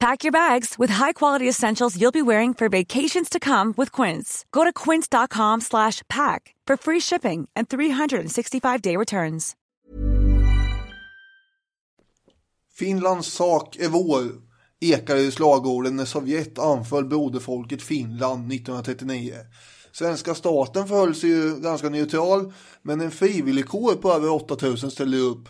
Pack your bags with high-quality essentials you'll be wearing for vacations to come with Quince. Go to quince.com slash pack for free shipping and 365-day returns. Finlands sak är vår, ekade i slagorden när Sovjet anföll broderfolket Finland 1939. Svenska staten förhöll sig ju ganska neutral, men en frivilligkår på över 8000 ställde upp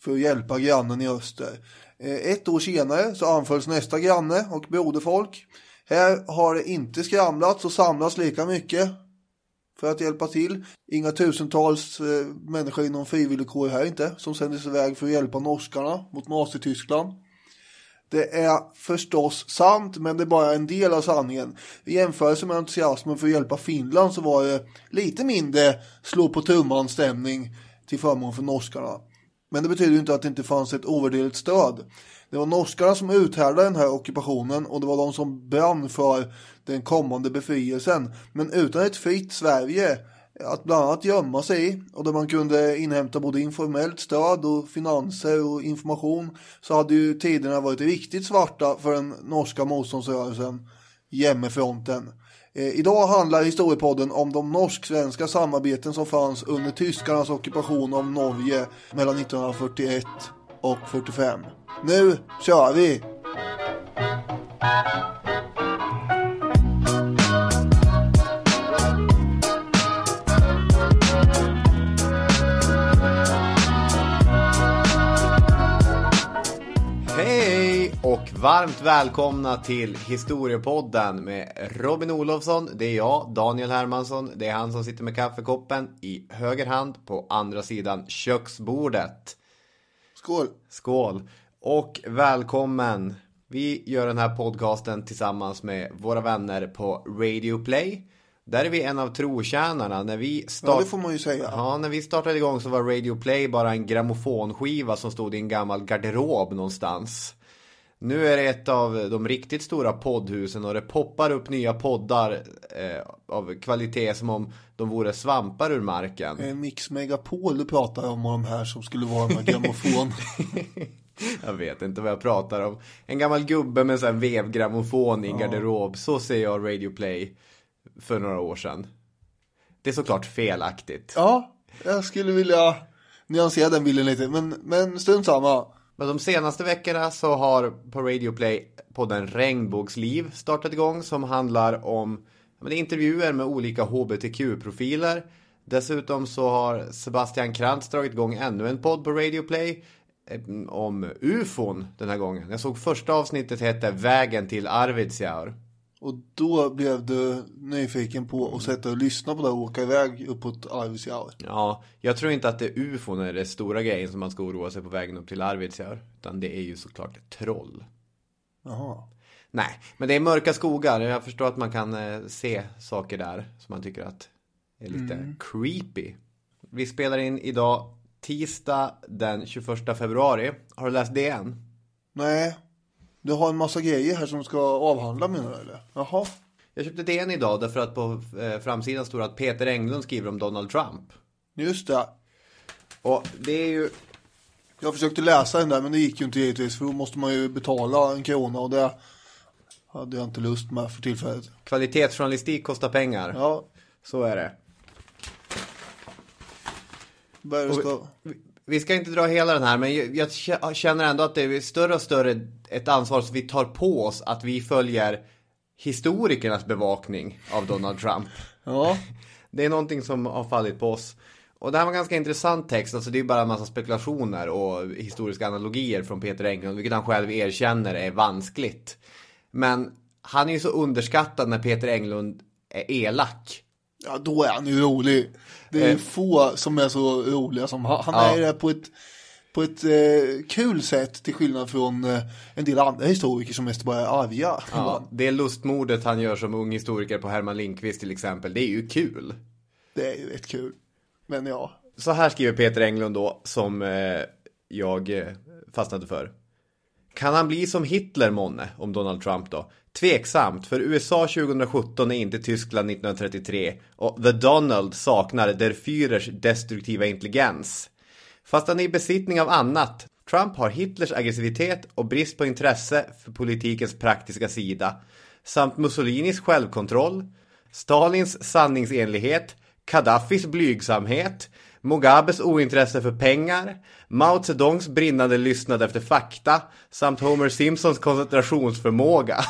för att hjälpa grannen i öster. Eh, ett år senare så anfölls nästa granne och broderfolk. Här har det inte skramlats och samlats lika mycket för att hjälpa till. Inga tusentals eh, människor inom frivilligkår här inte som sändes iväg för att hjälpa norskarna mot Nazityskland. Det är förstås sant, men det är bara en del av sanningen. I jämförelse med entusiasmen för att hjälpa Finland så var det lite mindre slå-på-tumman-stämning till förmån för norskarna. Men det betyder inte att det inte fanns ett ovärderligt stöd. Det var norskarna som uthärdade den här ockupationen och det var de som brann för den kommande befrielsen. Men utan ett fritt Sverige att bland annat gömma sig i och där man kunde inhämta både informellt stöd och finanser och information så hade ju tiderna varit riktigt svarta för den norska motståndsrörelsen Jämmefronten. Eh, idag handlar historiepodden om de norsk-svenska samarbeten som fanns under tyskarnas ockupation av Norge mellan 1941 och 45. Nu kör vi! Varmt välkomna till Historiepodden med Robin Olofsson. Det är jag, Daniel Hermansson. Det är han som sitter med kaffekoppen i höger hand på andra sidan köksbordet. Skål! Skål! Och välkommen! Vi gör den här podcasten tillsammans med våra vänner på Radio Play. Där är vi en av trotjänarna. När vi start... Ja, det får man ju säga. Ja, när vi startade igång så var Radio Play bara en grammofonskiva som stod i en gammal garderob någonstans. Nu är det ett av de riktigt stora poddhusen och det poppar upp nya poddar eh, av kvalitet som om de vore svampar ur marken. Eh, Mix Megapol du pratar om och de här som skulle vara med grammofon. Jag vet inte vad jag pratar om. En gammal gubbe med en vevgrammofon i en garderob. Så ser jag Radio Play för några år sedan. Det är såklart felaktigt. ja, jag skulle vilja nyansera den bilden lite, men, men strunt samma. Men de senaste veckorna så har på Radio Play podden Regnbågsliv startat igång som handlar om men intervjuer med olika HBTQ-profiler. Dessutom så har Sebastian Krantz dragit igång ännu en podd på Radio Play eh, om ufon den här gången. Jag såg första avsnittet hette Vägen till Arvidsjaur. Och då blev du nyfiken på att sätta och lyssna på det och åka iväg uppåt Arvidsjaur. Ja, jag tror inte att det är ufon är det stora grejen som man ska oroa sig på vägen upp till Arvidsjaur. Utan det är ju såklart ett troll. Jaha. Nej, men det är mörka skogar. Jag förstår att man kan eh, se saker där som man tycker att är lite creepy. Vi spelar in idag tisdag den 21 februari. Har du läst DN? Nej, du har en massa grejer här som ska avhandla menar du eller? Jaha. Jag köpte DN idag därför att på eh, framsidan står att Peter Englund skriver om Donald Trump. Just det. Och det är ju... Jag försökte läsa den där men det gick ju inte givetvis för då måste man ju betala en krona och det hade jag inte lust med för tillfället. Kvalitetsjournalistik kostar pengar. Ja, Så är det. vad är det ska... Vi ska inte dra hela den här, men jag- känner ändå att det är större och större ett ansvar som vi tar på oss att vi följer historikernas bevakning av Donald Trump. Ja, Det är någonting som har fallit på oss. Och det här var en ganska intressant text, alltså det är bara en massa spekulationer och historiska analogier från Peter Englund, vilket han själv erkänner är vanskligt. Men han är ju så underskattad när Peter Englund är elak. Ja då är han ju rolig. Det är Eh. få som är så roliga som han. Han Ja. är det på ett, på ett eh, kul sätt till skillnad från eh, en del andra historiker som mest bara är arga. Ja, det lustmordet han gör som ung historiker på Herman Lindqvist till exempel, det är ju kul. Det är ju rätt kul. Men ja, Så här skriver Peter Englund då, som eh, jag eh, fastnade för. Kan han bli som Hitler månne, om Donald Trump då? Tveksamt, för USA 2017 är inte Tyskland 1933 och The Donald saknar Der Führers destruktiva intelligens. Fast han är i besittning av annat. Trump har Hitlers aggressivitet och brist på intresse för politikens praktiska sida. Samt Mussolinis självkontroll, Stalins sanningsenlighet, Gaddafis blygsamhet, Mugabes ointresse för pengar, Mao Zedongs brinnande lyssnad efter fakta samt Homer Simpsons koncentrationsförmåga.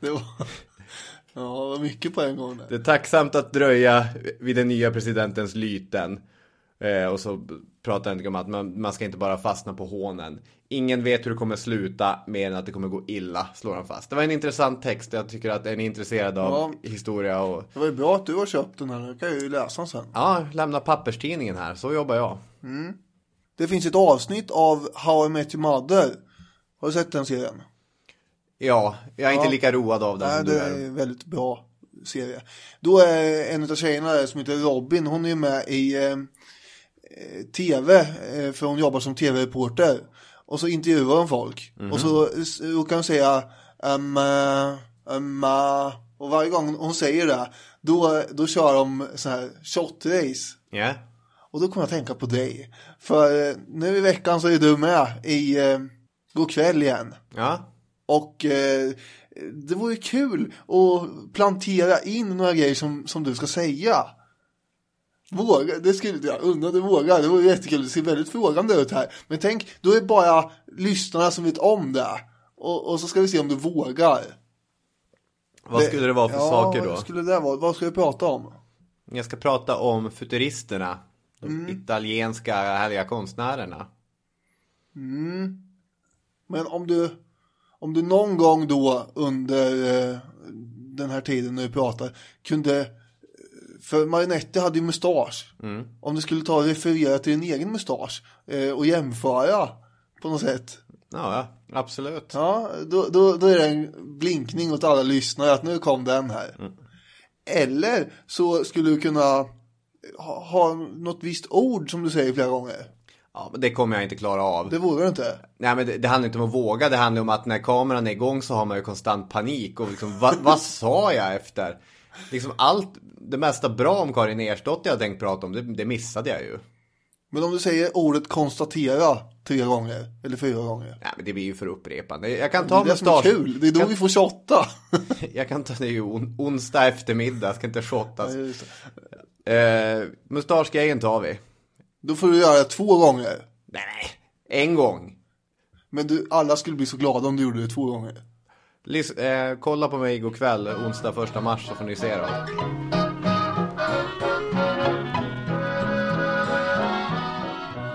det var, ja, det var mycket på en gång där. Det är tacksamt att dröja vid den nya presidentens lyten. Eh, och så pratar han om att man, man ska inte bara fastna på hånen. Ingen vet hur det kommer sluta mer än att det kommer gå illa, slår han fast. Det var en intressant text. Jag tycker att är ni intresserade av Ja. historia och Det var ju bra att du har köpt den här, nu kan jag ju läsa den sen. ja, lämna papperstidningen här. Så jobbar jag. Det finns ett avsnitt av How I Met Your Mother. Har du sett den serien? Ja, jag är inte Ja. lika road av den Nej, som du det är. är en väldigt bra serie. Då är en av tjejerna där som heter Robin, hon är med i eh, tv, eh, för hon jobbar som tv-reporter. Och så intervjuar hon folk. Mhm. Och så s- då kan hon säga um, um, och varje gång hon säger det, då, då kör de så här shot-race. Ja. Och då kommer jag att tänka på dig. För eh, nu i veckan så är du med i eh, God kväll igen. Ja. Och eh, det vore kul att plantera in några grejer som, som du ska säga. Våga, det skulle jag undra du vågar. Det vore jättekul, det ser väldigt frågande ut här. Men tänk, då är det bara lyssnarna som vet om det. Och, och så ska vi se om du vågar. Vad skulle det vara för ja, saker då? Vad skulle det vara? Vad ska vi prata om? Jag ska prata om futuristerna. De Mm. italienska härliga konstnärerna. Men om du, om du någon gång då under eh, den här tiden när vi pratar kunde, för Marinetti hade ju mustasch. Om du skulle ta och referera till din egen mustasch eh, och jämföra på något sätt. Ja, ja absolut. Ja, då, då, då är det en blinkning åt alla lyssnare att nu kom den här. Eller så skulle du kunna ha, ha något visst ord som du säger flera gånger. Ja, men det kommer jag inte klara av. Det vore det inte. Nej, men det, det handlar inte om att våga. Det handlar om att när kameran är igång så har man ju konstant panik. Och liksom, vad, vad sa jag efter? Liksom allt, det mesta bra om Karin Ersdotter jag tänkt prata om, det, det missade jag ju. Men om du säger ordet konstatera tre gånger eller fyra gånger. Nej, men det blir ju för upprepande. Jag kan Det ta är det som är mustasch. kul, det är då vi får shotta. Jag kan ta, det är ju on, onsdag eftermiddag, ska inte shottas. Ja, det. Eh, mustaschgrejen tar vi. Då får du göra det två gånger. Nej, nej. En gång. Men du, alla skulle bli så glada om du gjorde det två gånger. Lys, eh, kolla på mig igår kväll, onsdag första mars, så får ni se då.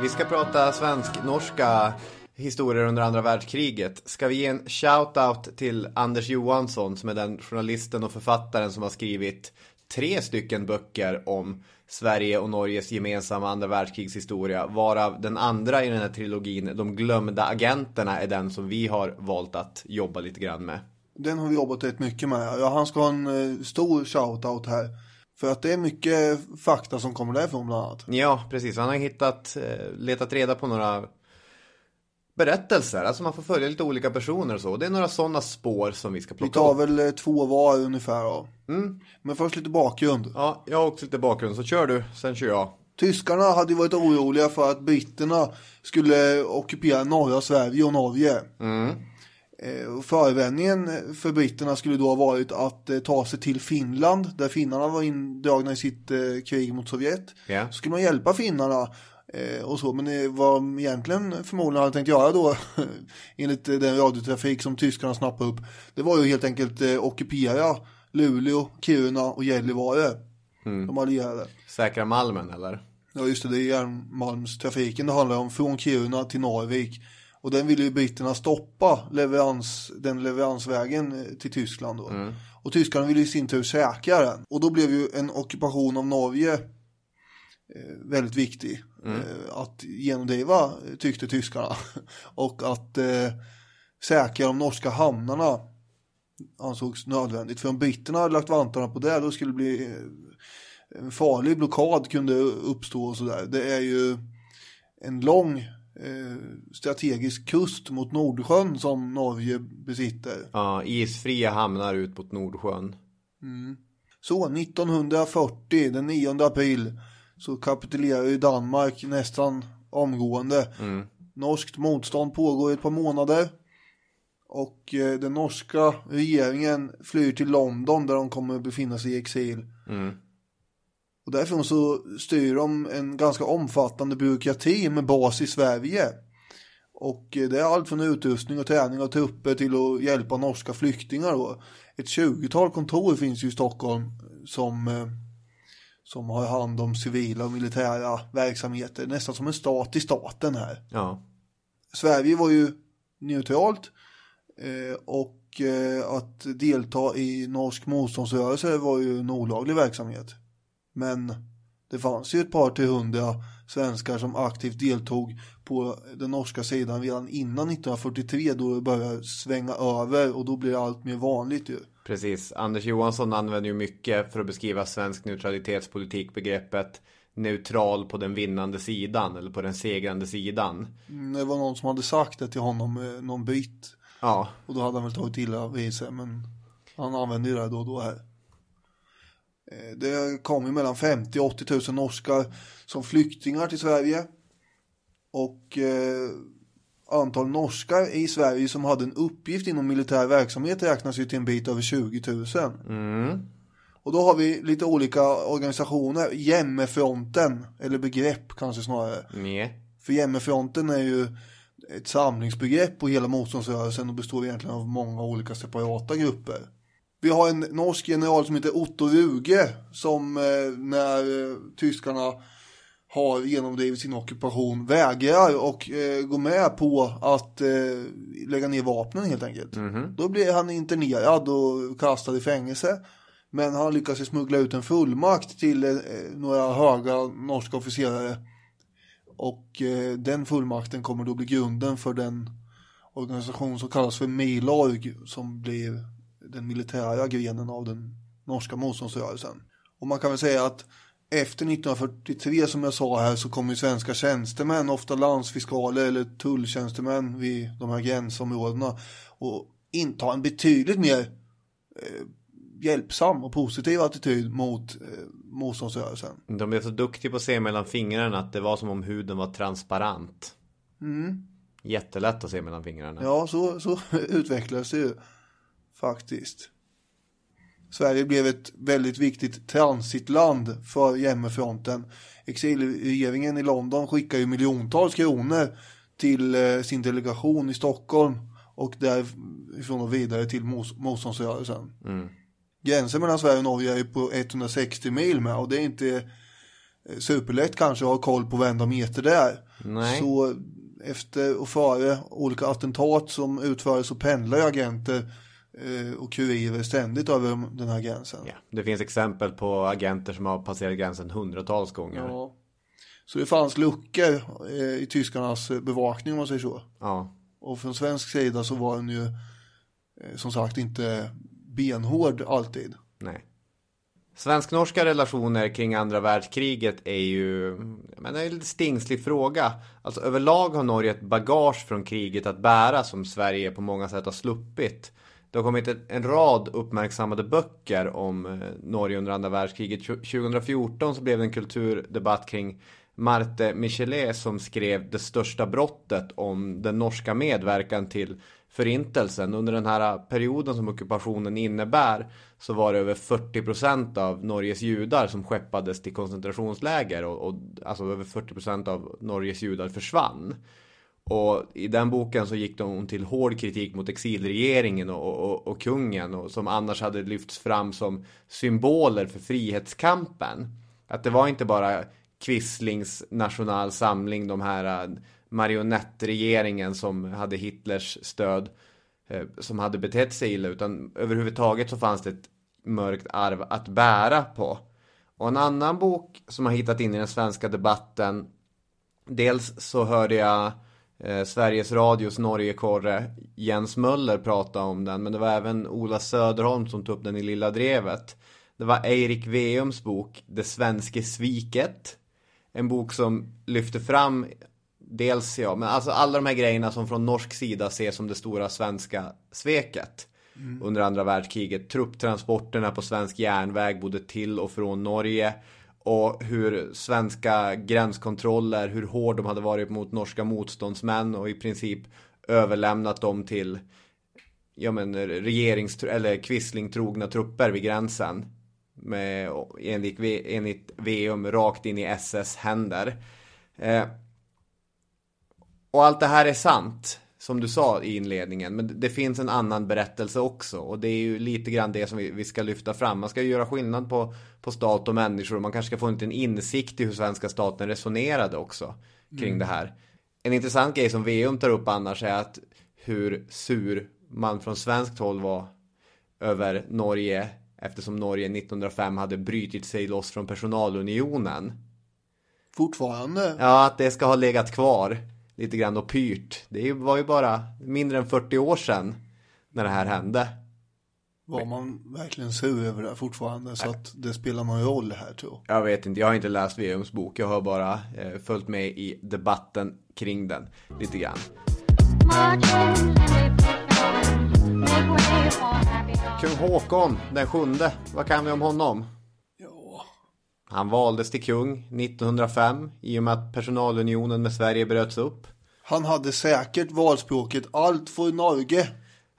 Vi ska prata svensk-norska historier under andra världskriget. Ska vi ge en shout-out till Anders Johansson som är den journalisten och författaren som har skrivit tre stycken böcker om Sverige och Norges gemensamma andra världskrigshistoria. Varav den andra i den här trilogin, De glömda agenterna, är den som vi har valt att jobba lite grann med. Den har vi jobbat rätt mycket med. Ja, han ska ha en eh, stor shoutout här. För att det är mycket fakta som kommer därifrån bland annat. Ja, precis. Han har hittat, eh, letat reda på några berättelser. Alltså man får följa lite olika personer och så. Det är några sådana spår som vi ska Vi plocka tar upp. väl eh, två var ungefär då. Men först lite bakgrund. Ja, jag har också lite bakgrund, så kör du, sen kör jag. Tyskarna hade ju varit oroliga för att britterna skulle ockupera norra Sverige och Norge. Och Förevändningen för britterna skulle då ha varit att eh, ta sig till Finland där finnarna var indragna i sitt eh, krig mot Sovjet. Ja. Så skulle man hjälpa finnarna eh, och så. Men vad egentligen förmodligen hade tänkt göra då enligt eh, den radiotrafik som tyskarna snappade upp. Det var ju helt enkelt eh, ockupera Luleå, Kiruna och Gällivare. De allierade. Säkra Malmen eller? Ja just det, det är järnmalmstrafiken det handlar om från Kiruna till Narvik. Och den ville ju britterna stoppa leverans, den leveransvägen eh, till Tyskland då. Och tyskarna ville i sin tur säkra den. Och då blev ju en ockupation av Norge eh, väldigt viktig. Eh, att genomdriva tyckte tyskarna. Och att eh, säkra de norska hamnarna ansågs nödvändigt. För om britterna hade lagt vantarna på det då skulle det bli en farlig blockad kunde uppstå och sådär. Det är ju en lång strategisk kust mot Nordsjön som Norge besitter. Ja, isfria hamnar ut mot Nordsjön. Så 1940, den 9 april, så kapitulerar ju Danmark nästan omgående. Norskt motstånd pågår i ett par månader. Och eh, den norska regeringen flyr till London där de kommer befinna sig i exil. Och därifrån så styr de en ganska omfattande byråkrati med bas i Sverige. Och eh, det är allt från utrustning och träning av trupper till att hjälpa norska flyktingar då. Ett 20-tal kontor finns ju i Stockholm som, eh, som har hand om civila och militära verksamheter. Nästan som en stat i staten här. Ja. Sverige var ju neutralt eh, och att delta i norsk motståndsrörelse var ju en olaglig verksamhet. Men det fanns ju ett par till hundra svenskar som aktivt deltog på den norska sidan redan innan 1943 då det började svänga över och då blir det allt mer vanligt ju. Precis. Anders Johansson använder ju mycket för att beskriva svensk neutralitetspolitik begreppet neutral på den vinnande sidan eller på den segrande sidan. Mm, Det var någon som hade sagt det till honom, eh, någon britt. Ja, Och då hade han väl tagit illa vid sig, men han använde ju det då och då här. Eh, Det kom ju mellan 50 och 80 000 norskar som flyktingar till Sverige. Och eh, antal norskar i Sverige som hade en uppgift inom militär verksamhet räknas ju till en bit över 20 000. Och då har vi lite olika organisationer. Jämmefronten, eller begrepp kanske snarare. nej. För Jämmefronten är ju ett samlingsbegrepp på hela motståndsrörelsen och består egentligen av många olika separata grupper. Vi har en norsk general som heter Otto Ruge som eh, när eh, tyskarna har genomdrivit sin ockupation vägrar och eh, går med på att eh, lägga ner vapnen helt enkelt. Då blir han internerad och kastad i fängelse. Men han lyckas smuggla ut en fullmakt till eh, några höga norska officerare och eh, den fullmakten kommer då bli grunden för den organisation som kallas för Milorg som blir den militära grenen av den norska motståndsrörelsen. Och man kan väl säga att efter 1943 som jag sa här så kommer ju svenska tjänstemän, ofta landsfiskaler eller tulltjänstemän vid de här gränsområdena och inta en betydligt mer eh, hjälpsam och positiv attityd mot eh, motståndsrörelsen. De blev så duktiga på att se mellan fingrarna att det var som om huden var transparent. Jättelätt att se mellan fingrarna. Ja, så, så utvecklades det ju faktiskt. Sverige blev ett väldigt viktigt transitland för Jämmefronten. Exilregeringen i London skickar ju miljontals kronor till eh, sin delegation i Stockholm och därifrån och vidare till motståndsrörelsen. Gränsen mellan Sverige och Norge är på 160 mil med och det är inte eh, superlätt kanske att ha koll på varenda meter där. Nej. Så efter och före olika attentat som utfördes så pendlar agenter och kurirer ständigt över den här gränsen. Ja, det finns exempel på agenter som har passerat gränsen hundratals gånger. Ja. Ja. Så det fanns luckor eh, i tyskarnas eh, bevakning om man säger så. Och från svensk sida så var den ju eh, som sagt inte benhård alltid. nej. Svensk-norska relationer kring andra världskriget är ju men en stingslig fråga. Alltså överlag har Norge ett bagage från kriget att bära som Sverige på många sätt har sluppit. Det har kommit en rad uppmärksammade böcker om eh, Norge under andra världskriget. 2014 så blev det en kulturdebatt kring Marte Michelet som skrev Det största brottet om den norska medverkan till förintelsen. Under den här eh, perioden som ockupationen innebär så var det över 40 procent av Norges judar som skeppades till koncentrationsläger och, och alltså över 40 procent av Norges judar försvann. Och i den boken så gick de till hård kritik mot exilregeringen och, och, och kungen och som annars hade lyfts fram som symboler för frihetskampen. Att det var inte bara Quislings national samling, de här äh, marionettregeringen som hade Hitlers stöd eh, som hade betett sig illa utan överhuvudtaget så fanns det ett mörkt arv att bära på. Och en annan bok som har hittat in i den svenska debatten Dels så hörde jag eh, Sveriges Radios Norgekorre Jens Möller prata om den men det var även Ola Söderholm som tog upp den i Lilla Drevet. Det var Eirik Veums bok Det svenske sviket en bok som lyfter fram dels ja, men alltså alla de här grejerna som från norsk sida ses som det stora svenska sveket mm. under andra världskriget. Trupptransporterna på svensk järnväg både till och från Norge och hur svenska gränskontroller, hur hård de hade varit mot norska motståndsmän och i princip överlämnat dem till ja men regerings eller quislingtrogna trupper vid gränsen med, enligt, enligt VM rakt in i SS händer. Eh, och allt det här är sant, som du sa i inledningen, men det finns en annan berättelse också. Och det är ju lite grann det som vi, vi ska lyfta fram. Man ska ju göra skillnad på, på stat och människor och man kanske ska få en liten insikt i hur svenska staten resonerade också kring mm. det här. En intressant grej som VM tar upp annars är att hur sur man från svenskt håll var över Norge Eftersom Norge 1905 hade brytit sig loss från personalunionen. Fortfarande? Ja, att det ska ha legat kvar lite grann och pyrt. Det var ju bara mindre än 40 år sedan när det här hände. Var man verkligen sur över det fortfarande så att det spelar någon roll här tror jag. Jag vet inte, jag har inte läst VMs bok. Jag har bara eh, följt med i debatten kring den lite grann. Kung Håkon den sjunde, vad kan vi om honom? Ja. Han valdes till kung 1905 i och med att personalunionen med Sverige bröts upp. Han hade säkert valspråket allt för Norge.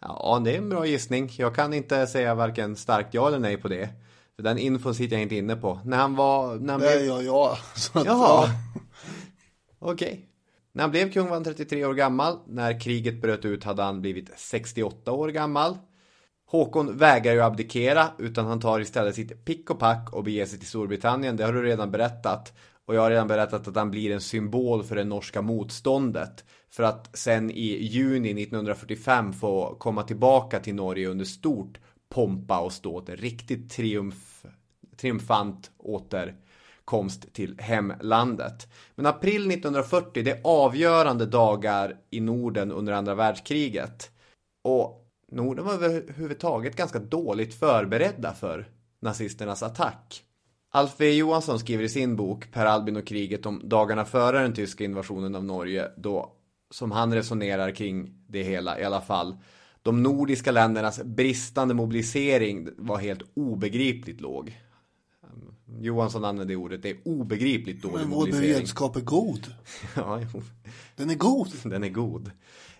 Ja, det är en bra gissning. Jag kan inte säga varken starkt ja eller nej på det. För den infon sitter jag inte inne på. När han var... När han det blev... jag. Så att, Jaha. Ja. Okej. Okay. När han blev kung var han 33 år gammal. När kriget bröt ut hade han blivit 68 år gammal. Håkon vägrar ju abdikera utan han tar istället sitt pick och pack och beger sig till Storbritannien. Det har du redan berättat. Och jag har redan berättat att han blir en symbol för det norska motståndet. För att sen i juni 1945 få komma tillbaka till Norge under stort pompa och ståt. En riktigt triumf, triumfant återkomst till hemlandet. Men april 1940, det är avgörande dagar i Norden under andra världskriget. Och Norden var överhuvudtaget ganska dåligt förberedda för nazisternas attack. Alf W Johansson skriver i sin bok Per Albin och kriget om dagarna före den tyska invasionen av Norge då, som han resonerar kring det hela i alla fall, de nordiska ländernas bristande mobilisering var helt obegripligt låg. Johansson använde ordet, det är obegripligt dålig. Men vår beredskap är god. ja, Den är god. Den är god.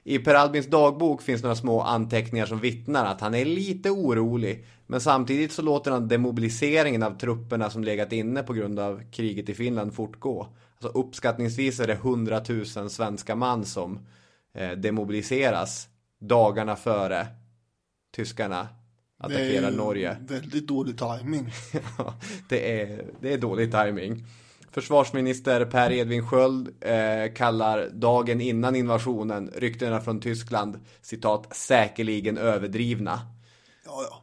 I Per Albins dagbok finns några små anteckningar som vittnar att han är lite orolig. Men samtidigt så låter han demobiliseringen av trupperna som legat inne på grund av kriget i Finland fortgå. Alltså uppskattningsvis är det 100 000 svenska man som eh, demobiliseras dagarna före tyskarna attackerar Norge. Det är väldigt dålig timing. ja, det är, det är dålig timing. Försvarsminister Per Edvin Sköld eh, kallar dagen innan invasionen ryktena från Tyskland citat säkerligen överdrivna. Ja, ja.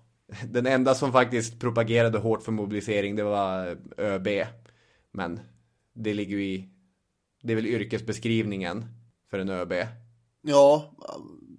Den enda som faktiskt propagerade hårt för mobilisering det var ÖB. Men det ligger ju i, det är väl yrkesbeskrivningen för en ÖB. Ja,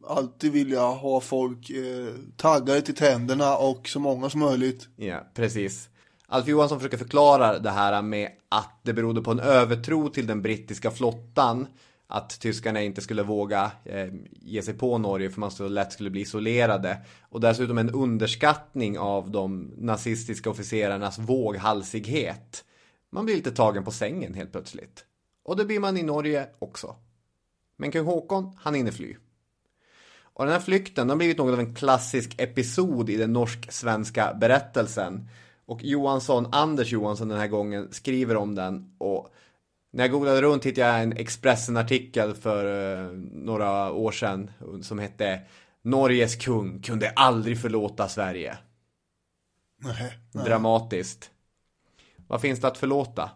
alltid vilja ha folk eh, taggade till tänderna och så många som möjligt. Ja, precis. Alf Johansson försöker förklara det här med att det berodde på en övertro till den brittiska flottan att tyskarna inte skulle våga eh, ge sig på Norge för man så lätt skulle bli isolerade. Och dessutom en underskattning av de nazistiska officerarnas våghalsighet. Man blir lite tagen på sängen helt plötsligt. Och det blir man i Norge också. Men kung Håkon, han hinner fly. Och den här flykten har blivit något av en klassisk episod i den norsk-svenska berättelsen. Och Johansson, Anders Johansson den här gången, skriver om den. Och när jag googlade runt hittade jag en Expressen-artikel för uh, några år sedan som hette Norges kung kunde aldrig förlåta Sverige. Nej, nej. Dramatiskt. Vad finns det att förlåta?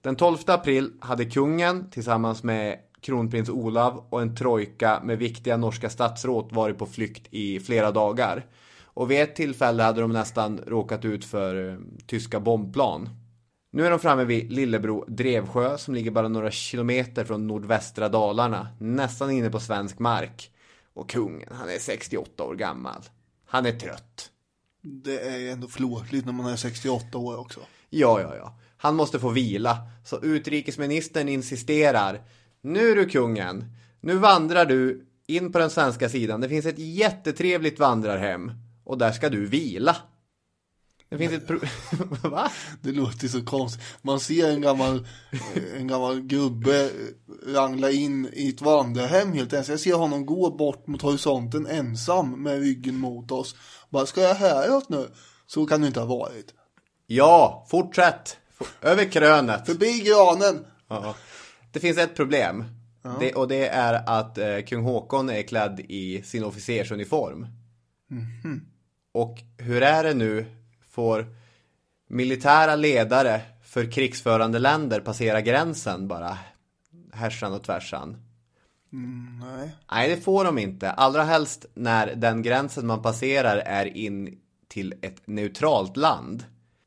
Den 12 april hade kungen tillsammans med kronprins Olav och en trojka med viktiga norska statsråd varit på flykt i flera dagar. Och vid ett tillfälle hade de nästan råkat ut för uh, tyska bombplan. Nu är de framme vid Lillebro Drevsjö som ligger bara några kilometer från nordvästra Dalarna, nästan inne på svensk mark. Och kungen, han är 68 år gammal. Han är trött. Det är ändå förlåtligt när man är 68 år också. Ja, ja, ja. Han måste få vila. Så utrikesministern insisterar. Nu du kungen, nu vandrar du in på den svenska sidan. Det finns ett jättetrevligt vandrarhem. Och där ska du vila. Det finns ett pro- Va? Det låter så konstigt. Man ser en gammal, en gammal gubbe rangla in i ett vandrarhem helt ensam. Jag ser honom gå bort mot horisonten ensam med ryggen mot oss. Bara, ska jag häråt nu? Så kan det inte ha varit. Ja, fortsätt. Över krönet. Förbi granen. Ja. Det finns ett problem. Det, och det är att eh, kung Håkon är klädd i sin officersuniform. Och hur är det nu? Får militära ledare för krigsförande länder passera gränsen bara härsan och tvärsan? Nej. Nej, det får de inte. Allra helst när den gränsen man passerar är in till ett neutralt land.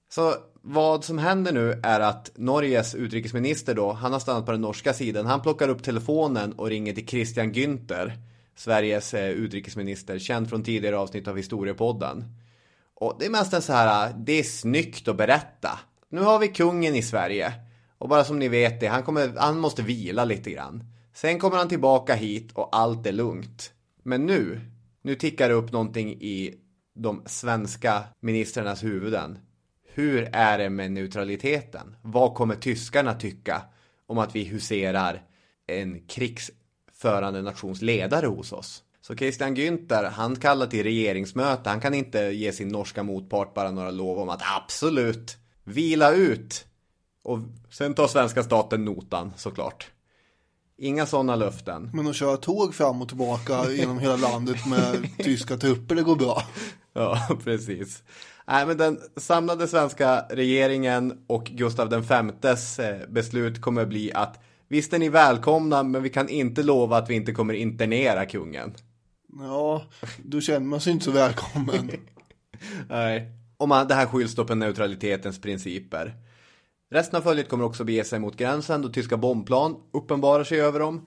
Så vad som händer nu är att Norges utrikesminister då, han har stannat på den norska sidan. Han plockar upp telefonen och ringer till Christian Günther, Sveriges eh, utrikesminister, känd från tidigare avsnitt av Historiepodden. Och det är mest en så här, ah, det är snyggt att berätta. Nu har vi kungen i Sverige. Och bara som ni vet det, han, kommer, han måste vila lite grann. Sen kommer han tillbaka hit och allt är lugnt. Men nu, nu tickar det upp någonting i de svenska ministrarnas huvuden. Hur är det med neutraliteten? Vad kommer tyskarna tycka om att vi huserar en krigsförande nations ledare hos oss? Så Christian Günther, han kallar till regeringsmöte. Han kan inte ge sin norska motpart bara några lov om att absolut vila ut. Och sen tar svenska staten notan såklart. Inga sådana löften. Men att köra tåg fram och tillbaka genom hela landet med tyska trupper, det går bra. Ja, precis. Nej, men den samlade svenska regeringen och Gustav V eh, beslut kommer bli att visst är ni välkomna, men vi kan inte lova att vi inte kommer internera kungen. Ja, då känner man sig inte så välkommen. Nej. Och man, det här skylls då på neutralitetens principer. Resten av följet kommer också bege sig mot gränsen då tyska bombplan uppenbarar sig över dem.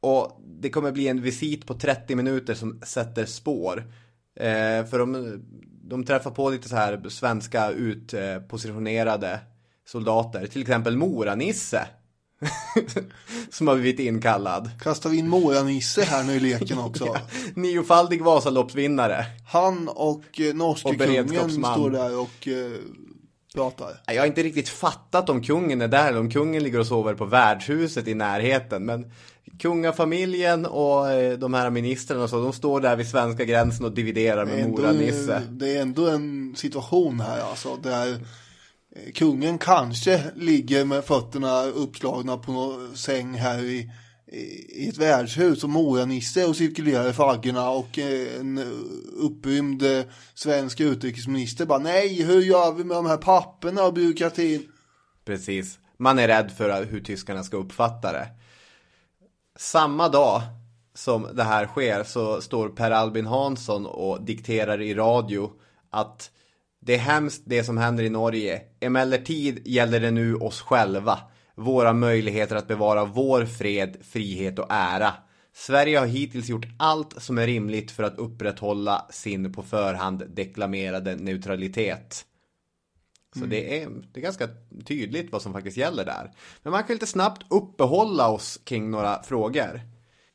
Och det kommer bli en visit på 30 minuter som sätter spår. Eh, för de, de träffar på lite så här svenska utpositionerade soldater. Till exempel Mora-Nisse. som har blivit inkallad. Kastar vi in Mora-Nisse här nu i leken också. Niofaldig Vasaloppsvinnare. Han och eh, norske Och kungen står där och eh, pratar. Jag har inte riktigt fattat om kungen är där eller om kungen ligger och sover på värdshuset i närheten. Men kungafamiljen och eh, de här ministrarna och så, de står där vid svenska gränsen och dividerar med Mora-Nisse. det är ändå en situation här alltså där eh, kungen kanske ligger med fötterna uppslagna på någon säng här i, i, ett värdshus och Mora-Nisse och cirkulerar i faggorna och eh, en upprymd svensk utrikesminister bara nej, hur gör vi med de här papperna och byråkratin? Precis. Man är rädd för hur tyskarna ska uppfatta det. Samma dag som det här sker så står Per Albin Hansson och dikterar i radio att det är hemskt det som händer i Norge. Emellertid gäller det nu oss själva. Våra möjligheter att bevara vår fred, frihet och ära. Sverige har hittills gjort allt som är rimligt för att upprätthålla sin på förhand deklamerade neutralitet. Så det, är, det är ganska tydligt vad som faktiskt gäller där. Men man kan lite snabbt uppehålla oss kring några frågor.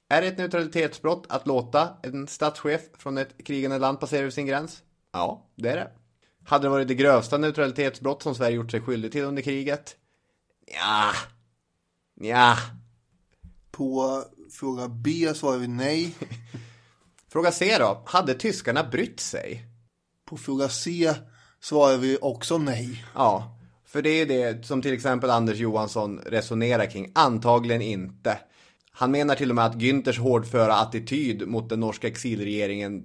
Är det ett neutralitetsbrott att låta en statschef från ett krigande land passera över sin gräns? Ja, det är det. Hade det varit det grövsta neutralitetsbrott som Sverige gjort sig skyldig till under kriget? Ja. Ja. På fråga B svarar vi nej. Fråga C då. Hade tyskarna brytt sig? På fråga C svarar vi också nej. Ja, för det är det som till exempel Anders Johansson resonerar kring. Antagligen inte. Han menar till och med att Günthers hårdföra attityd mot den norska exilregeringen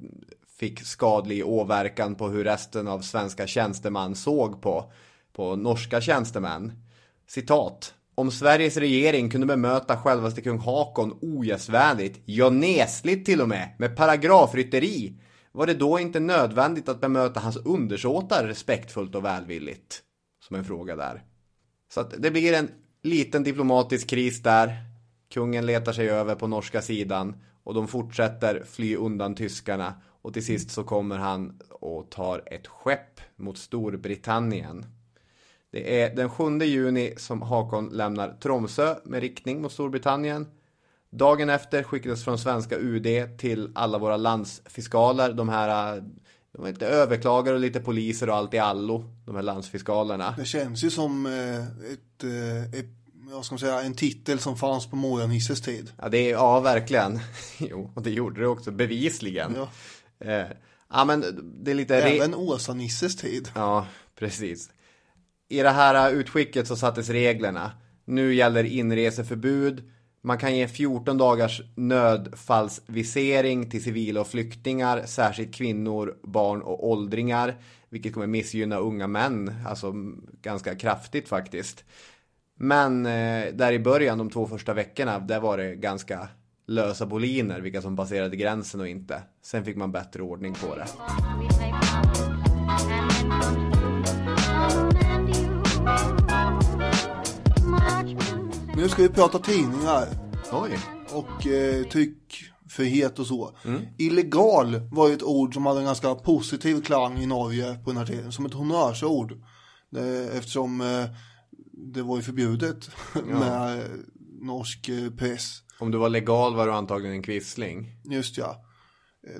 fick skadlig åverkan på hur resten av svenska tjänstemän såg på, på norska tjänstemän. Citat. Om Sveriges regering kunde bemöta självaste kung Hakon ogästvänligt, ja nesligt till och med, med paragrafrytteri, var det då inte nödvändigt att bemöta hans undersåtar respektfullt och välvilligt? Som en fråga där. Så att det blir en liten diplomatisk kris där. Kungen letar sig över på norska sidan och de fortsätter fly undan tyskarna och till sist så kommer han och tar ett skepp mot Storbritannien. Det är den 7 juni som Hakon lämnar Tromsö med riktning mot Storbritannien. Dagen efter skickades från svenska UD till alla våra landsfiskaler, de här de är lite överklagare och lite poliser och allt i allo, de här landsfiskalerna. Det känns ju som eh, ett, ett vad ska säga, en titel som fanns på Mojan-Hisses tid. Ja, det är, ja, verkligen. Jo, och det gjorde det också, bevisligen. Ja. Eh, ja, men det är lite... Även Åsa-Nisses tid. Ja, precis. I det här utskicket så sattes reglerna. Nu gäller inreseförbud. Man kan ge 14 dagars nödfallsvisering till civila och flyktingar, särskilt kvinnor, barn och åldringar, vilket kommer missgynna unga män, alltså ganska kraftigt faktiskt. Men eh, där i början, de två första veckorna, där var det ganska lösa boliner, vilka som passerade gränsen och inte. Sen fick man bättre ordning på det. Nu ska vi prata tidningar. Oj. Och eh, tryckfrihet och så. Mm. Illegal var ju ett ord som hade en ganska positiv klang i Norge på den här tiden. Som ett honnörsord. Eftersom eh, det var ju förbjudet ja. med norsk eh, press. Om du var legal var du antagligen en kvissling. Just ja.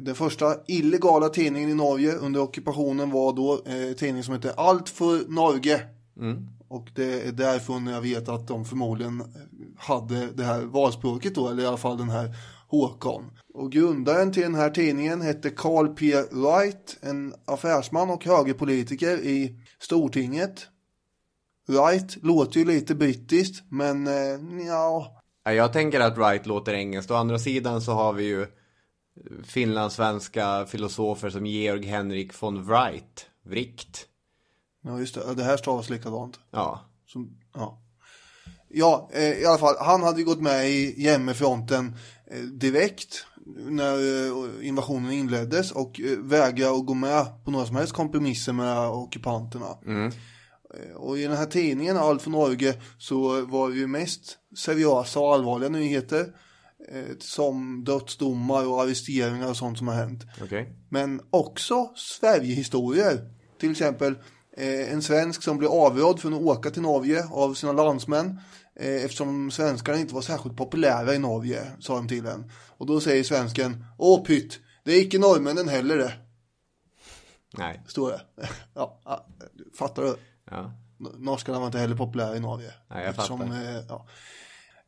Den första illegala tidningen i Norge under ockupationen var då eh, tidningen som hette Allt för Norge. Mm. Och det är därifrån jag vet att de förmodligen hade det här valspråket då, eller i alla fall den här Håkan. Och grundaren till den här tidningen hette Carl P. Wright, en affärsman och högerpolitiker i Stortinget. Wright låter ju lite brittiskt, men eh, ja. Jag tänker att Wright låter engelskt. Å andra sidan så har vi ju finlandssvenska filosofer som Georg Henrik von Wright, Wright. Ja, just det. Det här stavas likadant. Ja. Som, ja. Ja, eh, i alla fall. Han hade ju gått med i jämmefronten eh, direkt när eh, invasionen inleddes och eh, vägrade att gå med på några som helst kompromisser med ockupanterna. Mm. Eh, och i den här tidningen, Allt för Norge, så var det ju mest seriösa och allvarliga nyheter. Eh, som dödsdomar och arresteringar och sånt som har hänt. Okay. Men också Sverigehistorier. Till exempel en svensk som blev avrådd från att åka till Norge av sina landsmän. eftersom svenskarna inte var särskilt populära i Norge, sa de till en. Och då säger svensken, åh pytt, det är icke norrmännen heller det. Nej. Står det. ja, fattar du? Ja. Norskarna var inte heller populära i Norge. Nej, jag fattar. Som, eh, ja.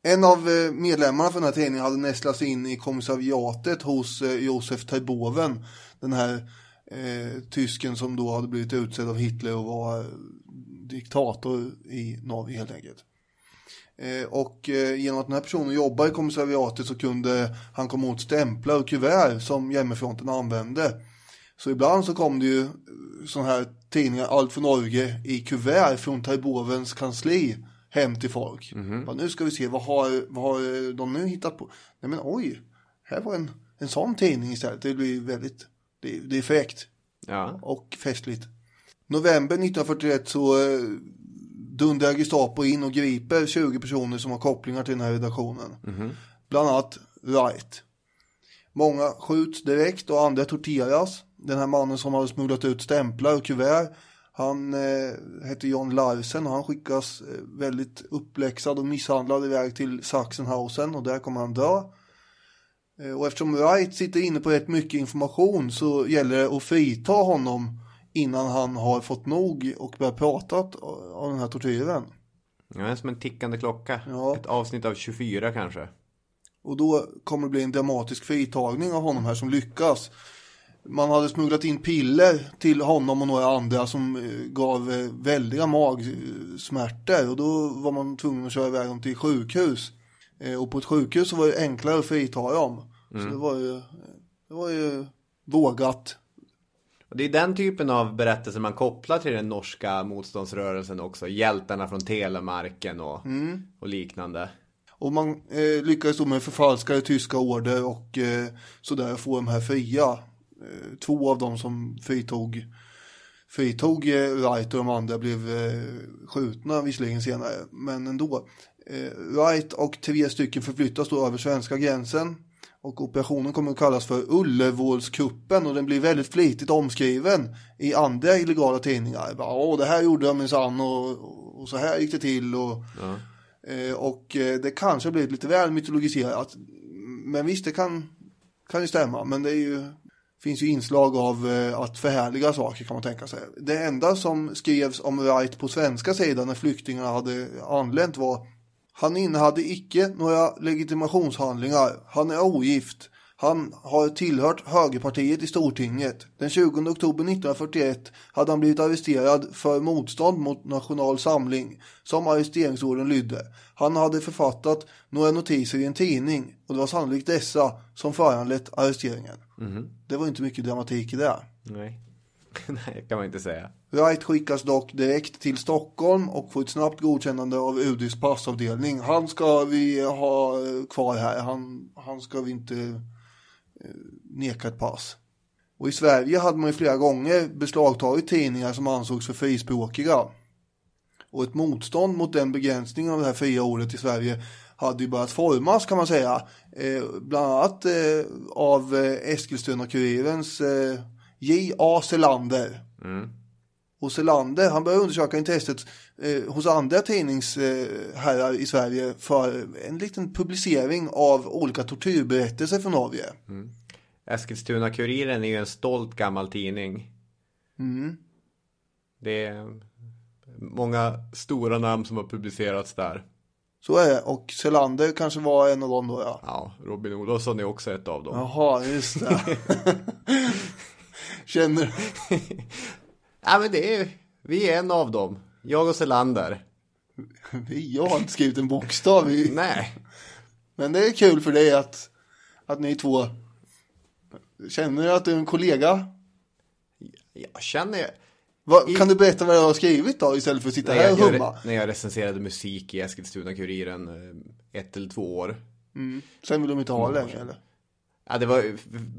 En av eh, medlemmarna för den här tidningen hade nästlats in i kommissariatet hos eh, Josef Terboven. Den här eh, tysken som då hade blivit utsedd av Hitler och var diktator i Norge helt enkelt. Eh, och eh, genom att den här personen jobbar i kommissariatet så kunde han komma åt stämplar och kuvert som Jämmefronten använde. Så ibland så kom det ju sådana här tidningar, Allt för Norge, i kuvert från Taibovens kansli hem till folk. Mm -hmm. nu ska vi se, vad har, vad har de nu hittat på? Nej men oj, här var en, en sån tidning istället. Det blir väldigt, det, det är fräckt. Ja. Och festligt. November 1941 så eh, dundrar Gestapo in och griper 20 personer som har kopplingar till den här redaktionen. Mm. Bland annat Wright. Många skjuts direkt och andra torteras. Den här mannen som hade smugglat ut stämplar och kuvert Han eh, heter John Larsen och han skickas eh, väldigt uppläxad och misshandlad iväg till Sachsenhausen och där kommer han dö. Eh, och eftersom Wright sitter inne på rätt mycket information så gäller det att frita honom innan han har fått nog och börjat prata av den här tortyren. Ja, det är som en tickande klocka. Ja. Ett avsnitt av 24 kanske. Och då kommer det bli en dramatisk fritagning av honom här som lyckas. Man hade smugglat in piller till honom och några andra som eh, gav eh, väldiga magsmärtor och då var man tvungen att köra iväg dem till sjukhus. Eh, och på ett sjukhus så var det enklare att frita dem. Så det var ju, det var ju vågat. Och det är den typen av berättelser man kopplar till den norska motståndsrörelsen också. Hjältarna från Telemarken och, och liknande. Och man eh, lyckades då med förfalskade tyska order och eh, sådär få de här fria. Eh, två av dem som fritog, fritog eh, Wright och de andra blev eh, skjutna visserligen senare. Men ändå. Eh, Wright och tre stycken förflyttas då över svenska gränsen. Och operationen kommer att kallas för Ullevålskuppen och den blir väldigt flitigt omskriven i andra illegala tidningar. Bara, Åh, det här gjorde de minsann och, och så här gick det till. Och, Eh, och eh, det kanske blivit lite väl mytologiserat. Men visst, det kan, kan ju stämma. Men det är ju, finns ju inslag av eh, att förhärliga saker kan man tänka sig. Det enda som skrevs om Wright på svenska sidan när flyktingarna hade anlänt var Han innehade icke några legitimationshandlingar. Han är ogift. Han har tillhört högerpartiet i Stortinget. Den 20 oktober 1941 hade han blivit arresterad för motstånd mot National Samling, som arresteringsorden lydde. Han hade författat några notiser i en tidning och det var sannolikt dessa som föranlett arresteringen. Det var inte mycket dramatik i det. Nej. Nej, kan man inte säga. Wright skickas dock direkt till Stockholm och får ett snabbt godkännande av UDs passavdelning. Han ska vi ha eh, kvar här. Han, han ska vi inte eh, neka ett pass. Och i Sverige hade man ju flera gånger beslagtagit tidningar som ansågs för frispråkiga. Och ett motstånd mot den begränsningen av det här fria ordet i Sverige hade ju börjat formas kan man säga. Eh, bland annat eh, av eh, Eskilstuna-Kurirens eh, J.A. Selander. Mm. Och Selander, han började undersöka intresset eh, hos andra tidningsherrar i Sverige för en liten publicering av olika tortyrberättelser från Norge. Eskilstuna-Kuriren är ju en stolt gammal tidning. Det är många stora namn som har publicerats där. Så är det. Och Selander kanske var en av dem då ja. Ja, Robin Olofsson är också ett av dem. Jaha, just det. Känner Ja, men det är, vi är en av dem. Jag och Selander. Jag har inte skrivit en bokstav i... Nej. Men det är kul för dig att, att ni två Känner du att du är en kollega? Jag känner... Vad, I- Kan du berätta vad jag har skrivit då istället för att sitta När här och humma? jag, när jag recenserade musik i Eskilstuna-Kuriren eh, ett eller två år. Sen vill de inte ha det längre eller? Ja, det var,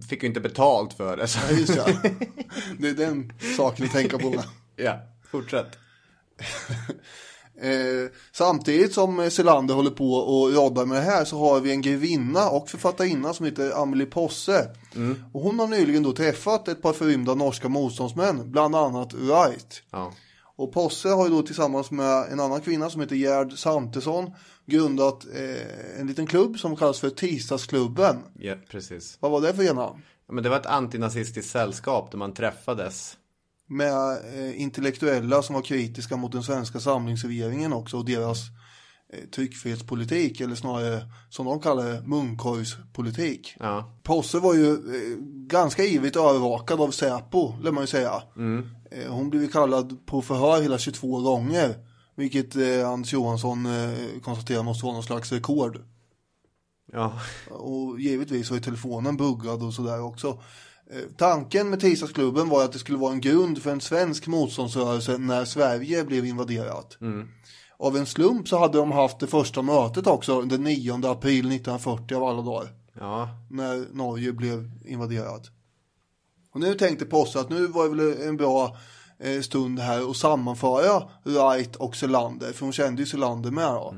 fick ju inte betalt för det. Så. Ja, just det. Det är den saken att tänka på. Med. Ja, fortsätt. Eh, samtidigt som Selander håller på och roddar med det här så har vi en grevinna och författarinna som heter Amelie Posse. Och hon har nyligen då träffat ett par förrymda norska motståndsmän, bland annat Wright. Ja. Och Posse har ju då tillsammans med en annan kvinna som heter Gerd Santesson grundat eh, en liten klubb som kallas för Tisdagsklubben. ja, precis. Vad var det för ena? Ja, men det var ett antinazistiskt sällskap där man träffades. Med eh, intellektuella som var kritiska mot den svenska samlingsregeringen också och deras eh, tryckfrihetspolitik eller snarare som de kallar det munkorgspolitik. Ja, Posse var ju eh, ganska ivrigt övervakad av Säpo, lär man ju säga. Eh, hon blev kallad på förhör hela 22 gånger. Vilket eh, Anders Johansson eh, konstaterar måste vara någon slags rekord. ja, Och givetvis var ju telefonen buggad och sådär också. Eh, tanken med tisdagsklubben var att det skulle vara en grund för en svensk motståndsrörelse när Sverige blev invaderat. Av en slump så hade de haft det första mötet också den 9 april 1940 av alla dagar ja. när Norge blev invaderat. Och nu tänkte Posse att nu var det väl en bra stund här att sammanföra Wright och Selander, för hon kände ju Selander med då.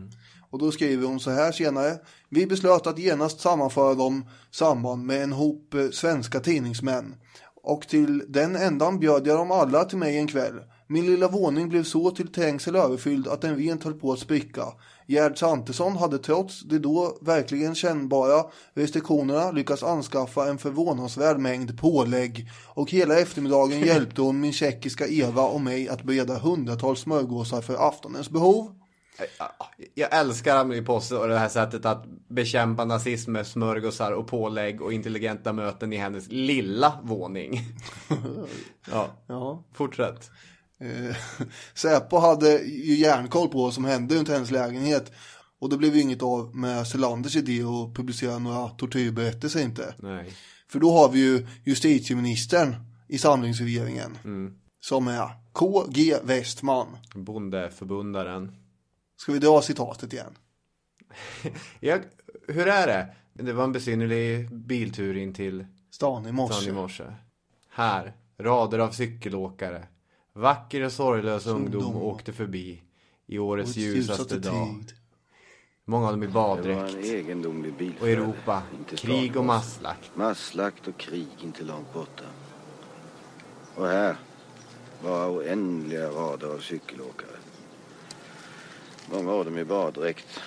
Och då skriver hon så här senare. Vi beslöt att genast sammanföra dem samman med en hop eh, svenska tidningsmän. Och till den ändan bjöd jag dem alla till mig en kväll. Min lilla våning blev så till trängsel överfylld att den rent höll på att spricka. Gerd Svantesson hade trots de då verkligen kännbara restriktionerna lyckats anskaffa en förvånansvärd mängd pålägg och hela eftermiddagen hjälpte hon min tjeckiska Eva och mig att bereda hundratals smörgåsar för aftonens behov. Jag älskar Amelie Posse och det här sättet att bekämpa nazism med smörgåsar och pålägg och intelligenta möten i hennes lilla våning. ja. Ja. fortsätt. Eh, Säpo hade ju järnkoll på vad som hände runt hennes lägenhet och det blev ju inget av med Selanders idé att publicera några tortyrberättelser inte. Nej. För då har vi ju justitieministern i samlingsregeringen som är KG Westman. Bondeförbundaren. Ska vi dra citatet igen? Jag, hur är det? Det var en besynnerlig biltur in till Stan i morse. stan i morse. Här, rader av cykelåkare. Vacker och sorglös ungdom, ungdom. åkte förbi i årets ljusaste dag. Många av dem i baddräkt. Och Europa, Inte krig och masslakt. Masslakt och krig inte långt borta. Och här var oändliga rader av cykelåkare. Många av dem i baddräkt.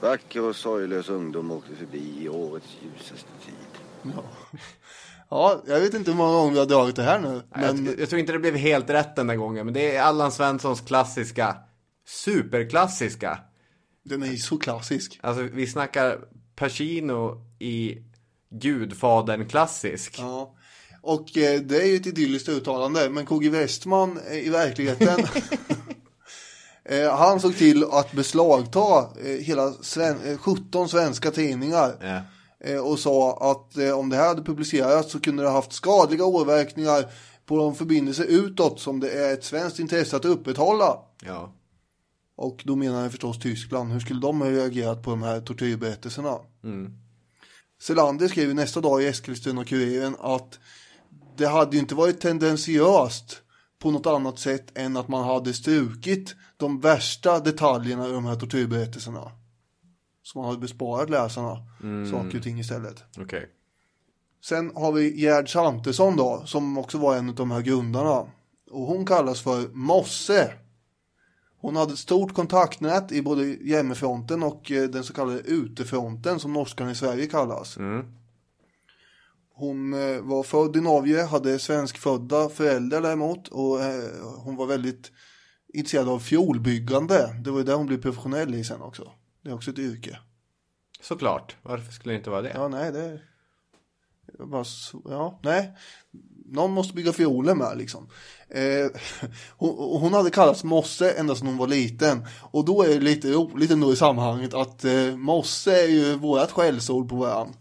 Vacker och sorglös ungdom åkte förbi i årets ljusaste tid. Ja, jag vet inte hur många gånger vi har dragit det här nu. Men Jag, jag tror inte det blev helt rätt den där gången, men det är Allan Svenssons klassiska, superklassiska. den är ju så klassisk. Alltså vi snackar Pacino i Gudfadern klassisk. Ja. Och eh, det är ju ett idylliskt uttalande. Men KG Westman eh, i verkligheten. eh, han såg till att beslagta eh, hela sven- eh, 17 svenska tidningar. Ja. Eh, och sa att eh, om det här hade publicerats så kunde det ha haft skadliga återverkningar på de förbindelser utåt som det är ett svenskt intresse att upprätthålla. ja. Och då menar jag förstås Tyskland. Hur skulle de ha reagerat på de här tortyrberättelserna? Selander skrev nästa dag i Eskilstuna-Kuriren att det hade ju inte varit tendentiöst på något annat sätt än att man hade strukit de värsta detaljerna i de här tortyrberättelserna. Så man hade besparat läsarna saker och ting istället. Okej. Sen har vi Gerd Svantesson då, som också var en av de här grundarna. Och hon kallas för Mosse. Hon hade ett stort kontaktnät i både hjemmefronten och eh, den så kallade utefronten som norskan i Sverige kallas. Hon eh, var född i Norge, hade svenskfödda föräldrar däremot och eh, hon var väldigt intresserad av fiolbyggande. Det var ju där hon blev professionell i sen också. Det är också ett yrke. Såklart. Varför skulle det inte vara det? Ja, nej, det var bara så, ja, nej. Någon måste bygga fioler med liksom. Eh, hon, hon hade kallats Mosse ända sedan hon var liten. Och då är det lite roligt ändå i sammanhanget att eh, Mosse är ju vårat skällsord på varann.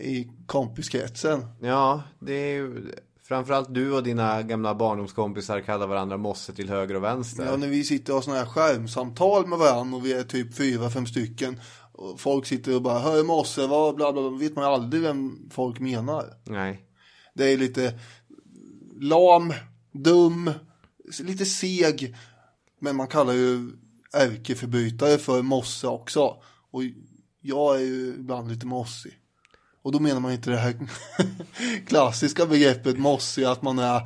I kompiskretsen. Ja, det är ju framförallt du och dina gamla barndomskompisar kallar varandra mosse till höger och vänster. Ja, när vi sitter och har sådana här skärmsamtal med varandra och vi är typ fyra, fem stycken. Och folk sitter och bara, hör Mosse, vad, bla bla, bla. vet man aldrig vem folk menar. Nej. Det är lite lam, dum, lite seg. Men man kallar ju ärkeförbrytare för mosse också. Och jag är ju ibland lite mossig. Och då menar man inte det här klassiska begreppet mossig, att man är,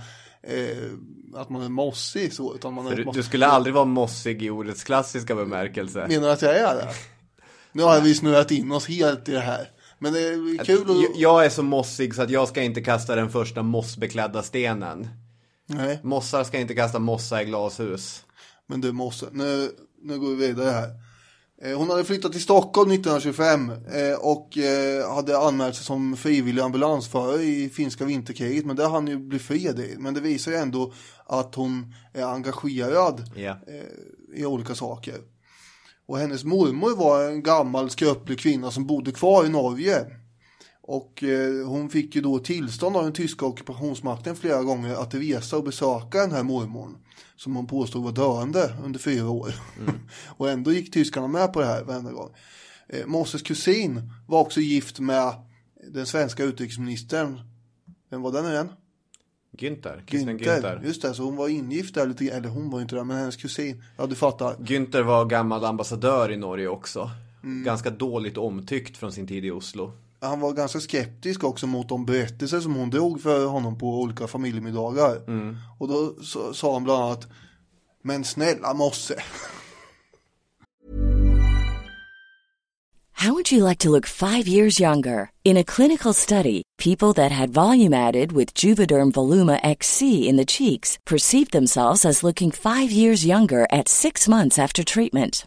eh, att man är mossig så. Utan man är du, du skulle aldrig vara mossig i ordets klassiska bemärkelse. Menar du att jag är det? Nu har vi snurrat in oss helt i det här. Men det är kul att... Jag- Jag är så mossig så att jag ska inte kasta den första mossbeklädda stenen. Nej. Mossar ska inte kasta mossa i glashus. Men du måste, nu, nu går vi vidare här. Eh, Hon hade flyttat till Stockholm 1925 eh, och eh, hade anmält sig som frivillig ambulansförare i finska vinterkriget. Men det hann ju bli fred. Men det visar ju ändå att hon är engagerad Ja. i olika saker. Och hennes mormor var en gammal skröplig kvinna som bodde kvar i Norge. Och hon fick ju då tillstånd av den tyska ockupationsmakten flera gånger att resa och besöka den här mormorn. Som hon påstod var döende under fyra år. och ändå gick tyskarna med på det här varenda gång. Eh, Mosses kusin var också gift med den svenska utrikesministern. Vem var den igen? Günther. Christian Günther. Günther. Just det, så hon var ingift där lite, eller hon var inte där, men hennes kusin. Ja, du fattar. Günther var gammal ambassadör i Norge också. Mm. Ganska dåligt omtyckt från sin tid i Oslo. Han var ganska skeptisk också mot de berättelser som hon drog för honom på olika familjemiddagar. Och då så, sa han bland annat, men snälla Mosse. How would you like to look five years younger? In a clinical study, people that had volume added with Juvederm Voluma XC in the cheeks perceived themselves as looking five years younger at six months after treatment.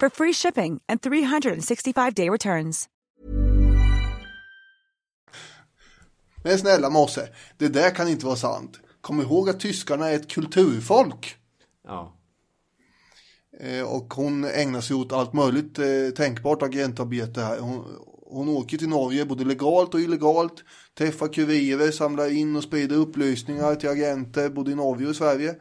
for free shipping and 365-day returns. Men snälla Mosse, det där kan inte vara sant. Kom ihåg att tyskarna är ett kulturfolk. Ja. Eh, och hon ägnar sig åt allt möjligt eh, tänkbart agentarbete här. Hon, hon åker till Norge både legalt och illegalt, träffar kurirer, samlar in och sprider upplysningar till agenter både i Norge och Sverige.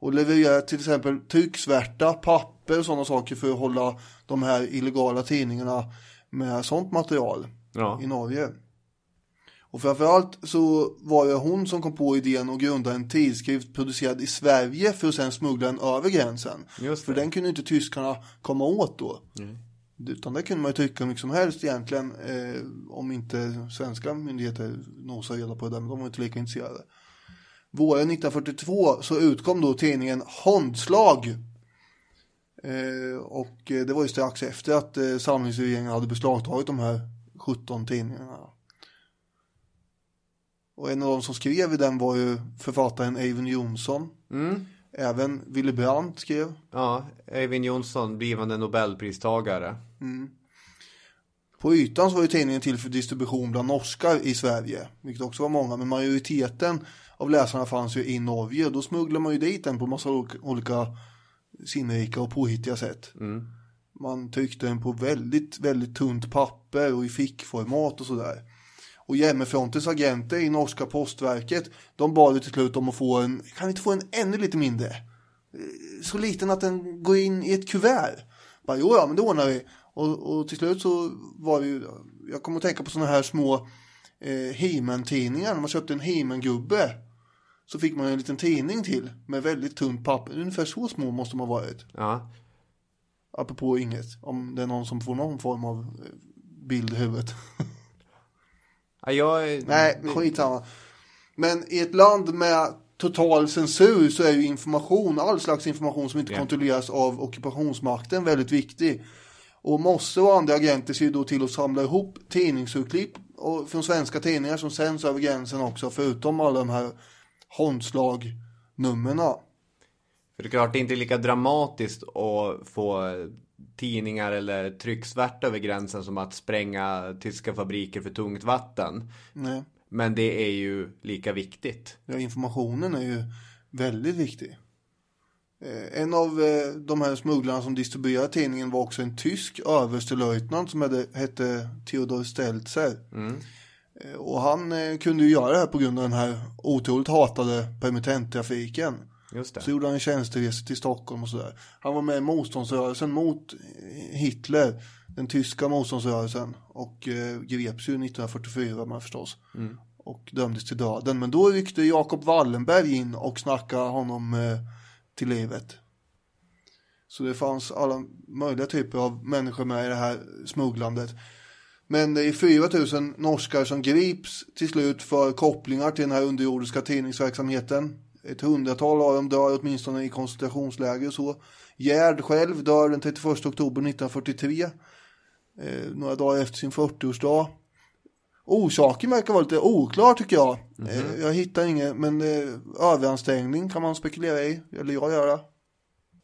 Och levererar till exempel trycksvärta, papper och sådana saker för att hålla de här illegala tidningarna med sånt material Ja. i Norge. Och framförallt så var det hon som kom på idén och grundade en tidskrift producerad i Sverige för att sen smuggla den över gränsen. För den kunde inte tyskarna komma åt då. Utan det kunde man ju trycka hur mycket som helst egentligen eh, om inte svenska myndigheter nosar reda på det, men de var inte lika intresserade. Våren 1942 så utkom då tidningen Håndslag. Eh, och eh, det var ju strax efter att eh, samlingsregeringen hade beslagtagit de här 17 tidningarna. Och en av de som skrev i den var ju författaren Eivind Johnson. Även Willy Brandt skrev. Ja, Eivind Johnson, blivande nobelpristagare. På ytan så var ju tidningen till för distribution bland norskar i Sverige, vilket också var många, men majoriteten av läsarna fanns ju i Norge då smugglade man ju dit den på massa olika, sinnrika och påhittiga sätt. Man tryckte den på väldigt, väldigt tunt papper och i fickformat och sådär. Och Jämmefrontens agenter i norska postverket, de bad ju till slut om att få en, kan vi inte få en ännu lite mindre? Eh, Så liten att den går in i ett kuvert. Bara, jo, ja, men det ordnar vi. Och, och till slut så var det ju, jag kommer att tänka på sådana här små eh, He-Man-tidningar. När man köpte en He-Man-gubbe så fick man en liten tidning till med väldigt tunt papper. Ungefär så små måste de ha varit. Ja. Apropå inget, om det är någon som får någon form av eh, bild i huvudet. Ja, jag... Nej, skitsamma. Men i ett land med total censur så är ju information, all slags information som inte Ja. kontrolleras av ockupationsmakten väldigt viktig. Och Mosse och andra agenter ser ju då till att samla ihop tidningsurklipp från svenska tidningar som sänds över gränsen också, förutom alla de här Håndslag-numren. För det är klart, det är inte lika dramatiskt att få tidningar eller trycksvärta över gränsen som att spränga tyska fabriker för tungt vatten. Nej, Men det är ju lika viktigt. ja, informationen är ju väldigt viktig. Eh, en av eh, de här smugglarna som distribuerade tidningen var också en tysk överstelöjtnant som hette, hette Theodor Stelzer. Mm. Eh, Och han eh, kunde ju göra det här på grund av den här otroligt hatade permittenttrafiken. Just det. Så gjorde han en tjänsteresa till Stockholm och sådär. Han var med i motståndsrörelsen mot eh, Hitler, den tyska motståndsrörelsen. Och eh, greps ju 1944 man förstås. Och dömdes till döden. Men då ryckte Jakob Wallenberg in och snackade honom eh, till livet. Så det fanns alla möjliga typer av människor med i det här smugglandet. Men det är 4000 norskar som grips till slut för kopplingar till den här underjordiska tidningsverksamheten. Ett hundratal av dem dör åtminstone i koncentrationsläger och så. Gerd själv dör den 31 oktober 1943. Eh, några dagar efter sin 40-årsdag. Orsaken verkar vara lite oklar tycker jag. Eh, jag hittar inget, men eh, överansträngning kan man spekulera i. Eller jag göra.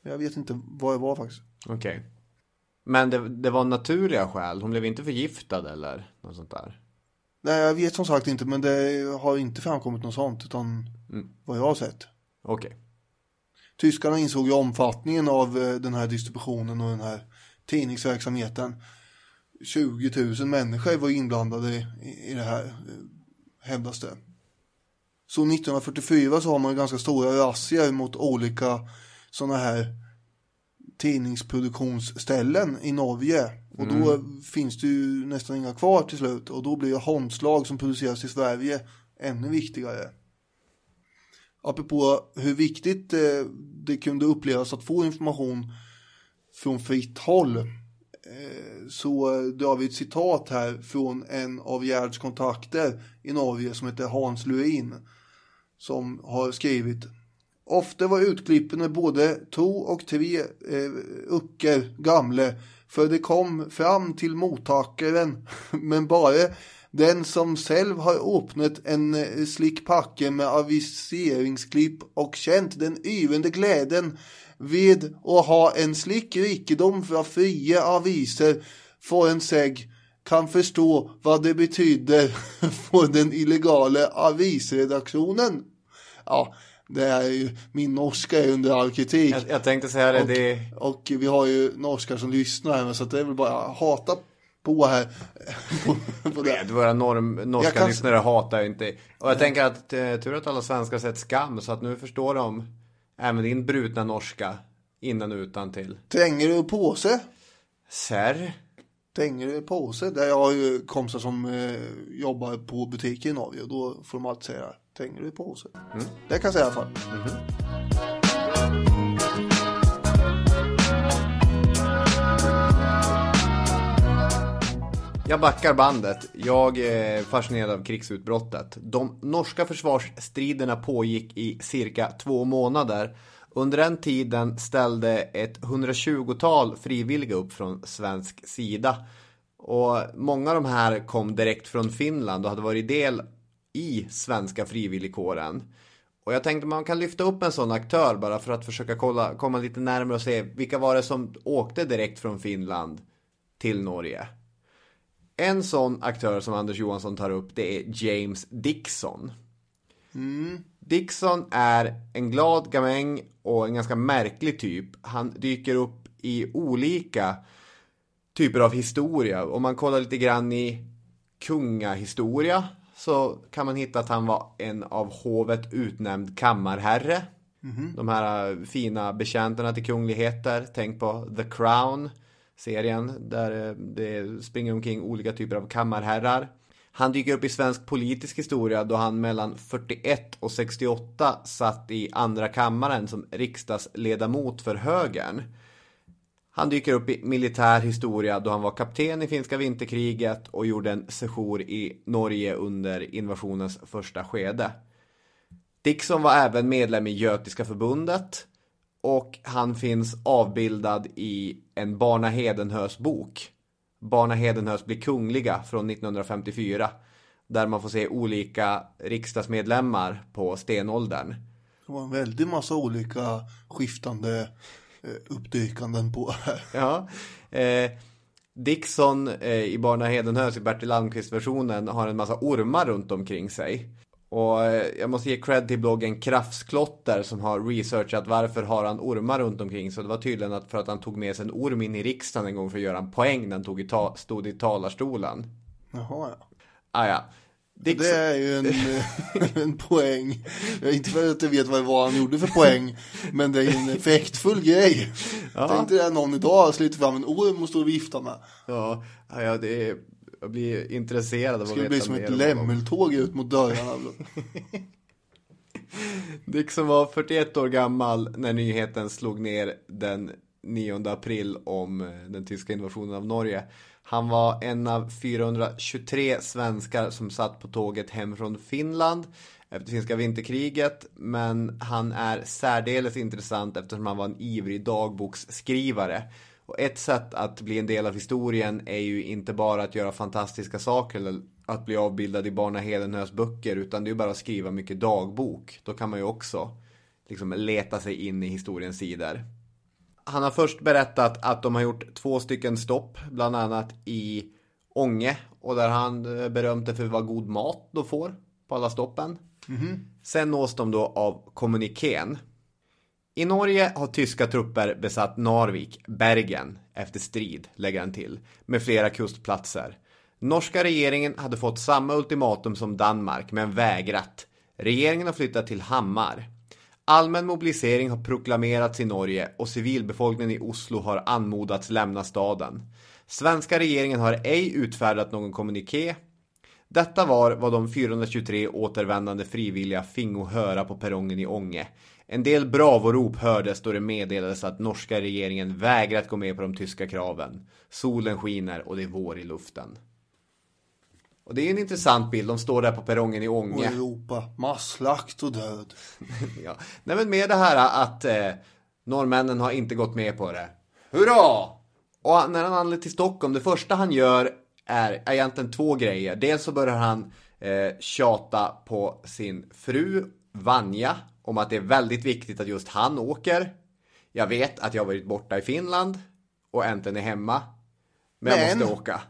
Jag vet inte vad det var faktiskt. Okej. Men det, det var naturliga skäl? Hon blev inte förgiftad eller något sånt där? Nej, jag vet som sagt inte, men det har inte framkommit något sånt, utan vad jag har sett. Okej. Tyskarna insåg ju omfattningen av eh, den här distributionen och den här tidningsverksamheten. 20 000 människor var inblandade i, i det här, eh, hävdas det. Så 1944 så har man ju ganska stora razzior mot olika sådana här tidningsproduktionsställen i Norge. Och då finns det ju nästan inga kvar till slut. Och då blir ju Holmslag som produceras i Sverige ännu viktigare. Apropå hur viktigt eh, det kunde upplevas att få information från fritt håll. Eh, så drar vi ett citat här från en av Gerds kontakter i Norge som heter Hans Luin. Som har skrivit Ofta var utklippen både två och tre eh, ucker gamla för det kom fram till mottagaren, men bara den som själv har öppnat en eh, slick packe med aviseringsklipp och känt den yvande glädjen vid att ha en slick rikedom för fria aviser för en säg, kan förstå vad det betyder för den illegala avisredaktionen. Ja, det är ju, min norska är under all kritik. Jag, jag tänkte säga det, Och, det och vi har ju norskar som lyssnar så det är väl bara hata på här. på, på det. Vet, våra norm, norska Jag kan- lyssnare hatar ju inte. Och jag tänker att eh, tur att alla svenskar sett skam så att nu förstår de även din brutna norska innan och utan till. Tränger du påse? Serr? Du påse? Där jag har ju kompisar som eh, jobbar på butiker i Norge och då får de alltid säga Tränger du påse? Det kan jag säga i alla fall. Jag backar bandet. Jag är fascinerad av krigsutbrottet. De norska försvarsstriderna pågick i cirka två månader. Under den tiden ställde ett 120-tal frivilliga upp från svensk sida. Och många av de här kom direkt från Finland och hade varit del i svenska frivilligkåren. Och jag tänkte man kan lyfta upp en sån aktör bara för att försöka kolla, komma lite närmare och se vilka var det som åkte direkt från Finland till Norge. En sån aktör som Anders Johansson tar upp det är James Dixon. Mm. Dixon är en glad gamäng och en ganska märklig typ. Han dyker upp i olika typer av historia. Om man kollar lite grann i kungahistoria så kan man hitta att han var en av hovet utnämnd kammarherre. De här fina betjänterna till kungligheter. Tänk på The Crown serien där eh, det springer omkring olika typer av kammarherrar. Han dyker upp i svensk politisk historia då han mellan 41 och 68 satt i andra kammaren som riksdagsledamot för högern. Han dyker upp i militär historia då han var kapten i finska vinterkriget och gjorde en sejour i Norge under invasionens första skede. Dixon var även medlem i Götiska förbundet och han finns avbildad i en Barna Hedenhös bok. Barna Hedenhös blir kungliga från 1954. Där man får se olika riksdagsmedlemmar på stenåldern. Det var en väldig massa olika skiftande eh, uppdykanden på här. Ja. Eh, Dixon eh, i Barna Hedenhös i Bertil Almqvist-versionen har en massa ormar runt omkring sig. Och eh, jag måste ge cred till bloggen Krafsklotter som har researchat varför har han ormar runt omkring. Så det var tydligen att för att han tog med sig en orm in i riksdagen en gång för att göra en poäng när han tog i ta stod i talarstolen. Jaha, ja. Ah, ja. Dix... Det är ju en, en poäng. Jag är inte för att jag vet vad det var han gjorde för poäng. Men det är en effektfull grej. Ja. Tänk dig någon idag sliter fram en orm och står och viftar med. Ja, ja det är, jag blir intresserad av att veta mer. Det skulle bli som ett lämmeltåg ut mot dörrarna. Som var 41 år gammal när nyheten slog ner den 9 april om eh, den tyska invasionen av Norge. Han var en av 423 svenskar som satt på tåget hem från Finland efter finska vinterkriget. Men han är särdeles intressant eftersom han var en ivrig dagboksskrivare. Och ett sätt att bli en del av historien är ju inte bara att göra fantastiska saker eller att bli avbildad i Barna Hedenhös böcker utan det är ju bara att skriva mycket dagbok. Då kan man ju också liksom leta sig in i historiens sidor. Han har först berättat att de har gjort två stycken stopp, bland annat i Ånge. Och där han eh, berömte för vad god mat de får på alla stoppen. Mm -hmm. Sen nås de då av kommunikén. I Norge har tyska trupper besatt Narvik, Bergen, efter strid, lägger han till, med flera kustplatser. Norska regeringen hade fått samma ultimatum som Danmark, men vägrat. Regeringen har flyttat till Hammar. Allmän mobilisering har proklamerats i Norge och civilbefolkningen i Oslo har anmodats lämna staden. Svenska regeringen har ej utfärdat någon kommuniké. Detta var vad de 423 återvändande frivilliga fingo höra på perrongen i Ånge. En del bravorop hördes då det meddelades att norska regeringen vägrat gå med på de tyska kraven. Solen skiner och det är vår i luften. Och det är en intressant bild. De står där på perrongen i Ånge. Och Europa, masslakt och död. ja. Nej men med det här att eh, norrmännen har inte gått med på det. Hurra! Och när han anländer till Stockholm, det första han gör är egentligen två grejer. Dels så börjar han eh, tjata på sin fru Vanja om att det är väldigt viktigt att just han åker. Jag vet att jag har varit borta i Finland och äntligen är hemma. Men, men... jag måste åka.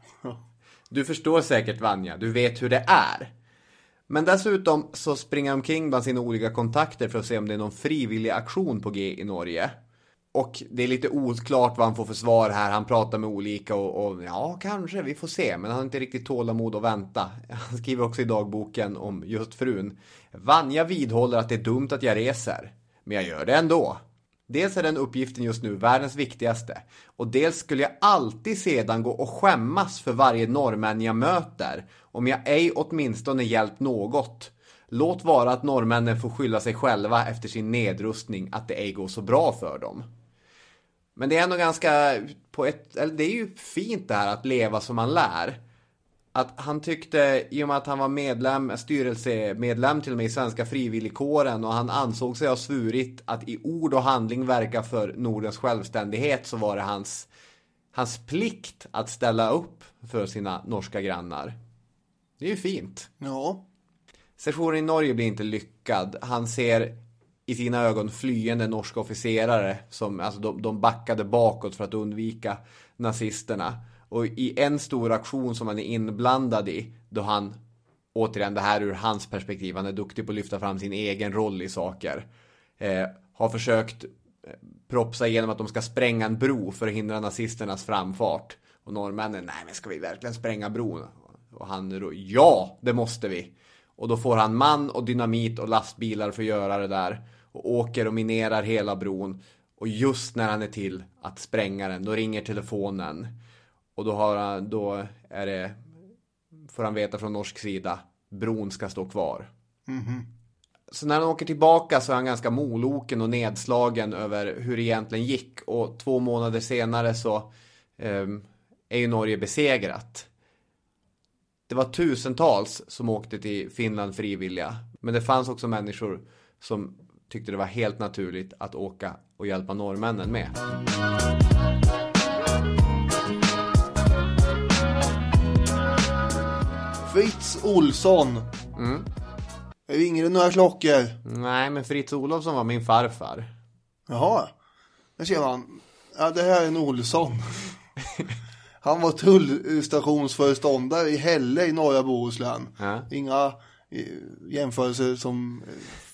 Du förstår säkert Vanja, du vet hur det är. Men dessutom så springer han omkring bland sina olika kontakter för att se om det är någon frivillig aktion på G i Norge. Och det är lite oklart vad han får för svar här. Han pratar med olika och, och, ja, kanske, vi får se. Men han har inte riktigt tålamod att vänta. Han skriver också i dagboken om just frun. Vanja vidhåller att det är dumt att jag reser. Men jag gör det ändå. Dels är den uppgiften just nu världens viktigaste. Och dels skulle jag alltid sedan gå och skämmas för varje norrmän jag möter. Om jag ej åtminstone hjälpt något. Låt vara att norrmännen får skylla sig själva efter sin nedrustning att det ej går så bra för dem. Men det är ändå ganska, på ett, eller det är ju fint det här att leva som man lär att han tyckte, i och med att han var medlem, styrelsemedlem till och med i Svenska frivilligkåren och han ansåg sig ha svurit att i ord och handling verka för Nordens självständighet så var det hans, hans plikt att ställa upp för sina norska grannar. Det är ju fint. Ja. Sessionen i Norge blir inte lyckad. Han ser i sina ögon flyende norska officerare som, alltså de, de backade bakåt för att undvika nazisterna. Och i en stor aktion som han är inblandad i, då han, återigen det här ur hans perspektiv, han är duktig på att lyfta fram sin egen roll i saker. Eh, har försökt eh, propsa igenom att de ska spränga en bro för att hindra nazisternas framfart. Och norrmännen, nej men ska vi verkligen spränga bron? Och han, ja det måste vi. Och då får han man och dynamit och lastbilar för att göra det där. Och åker och minerar hela bron. Och just när han är till att spränga den, då ringer telefonen. Och då, har han, då är det, får han veta från norsk sida, bron ska stå kvar. Mm -hmm. Så när han åker tillbaka så är han ganska moloken och nedslagen över hur det egentligen gick. Och två månader senare så eh, är ju Norge besegrat. Det var tusentals som åkte till Finland frivilliga. Men det fanns också människor som tyckte det var helt naturligt att åka och hjälpa norrmännen med. Fritz Olsson. Mm. Ringer det några klockor? Nej, men Fritz Olofsson var min farfar. Jaha. Där ser man. Ja, det här är en Olsson. Han var tullstationsföreståndare i Hälle i norra Bohuslän. Ja. Inga, jämförelse som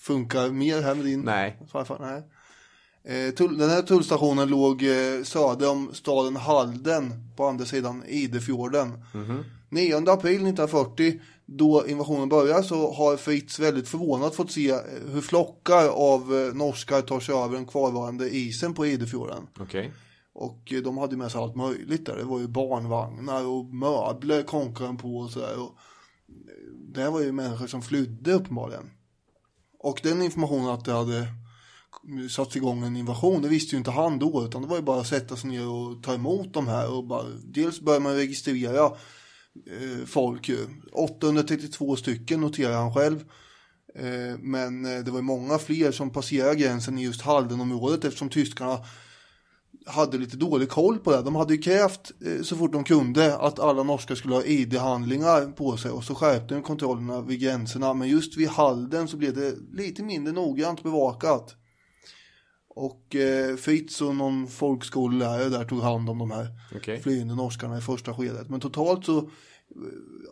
funkar mer här med din Nej. farfar. Nej. Eh, den här tullstationen låg eh, söder om staden Halden på andra sidan Idefjorden. Mhm. 9 april 1940 då invasionen börjar så har Fritz väldigt förvånat fått se eh, hur flockar av norskar tar sig över den kvarvarande isen på Idefjorden. Okej. Och de hade med sig allt möjligt där. Det var ju barnvagnar och möbler konkade de på och sådär. Det här var ju människor som flydde uppenbarligen. Och den informationen att det hade satts igång en invasion, det visste ju inte han då. Utan det var ju bara att sätta sig ner och ta emot de här. Och bara, dels började man registrera eh, folk ju. 832 stycken noterar han själv. Eh, men eh, det var ju många fler som passerade gränsen i just Haldenområdet eftersom tyskarna hade lite dålig koll på det. De hade ju krävt eh, så fort de kunde att alla norskar skulle ha ID-handlingar på sig och så skärpte de kontrollerna vid gränserna. Men just vid Halden så blev det lite mindre noggrant bevakat. Och eh, Fritz och någon folkskolelärare där tog hand om de här Okej. flyende norskarna i första skedet. Men totalt så, eh,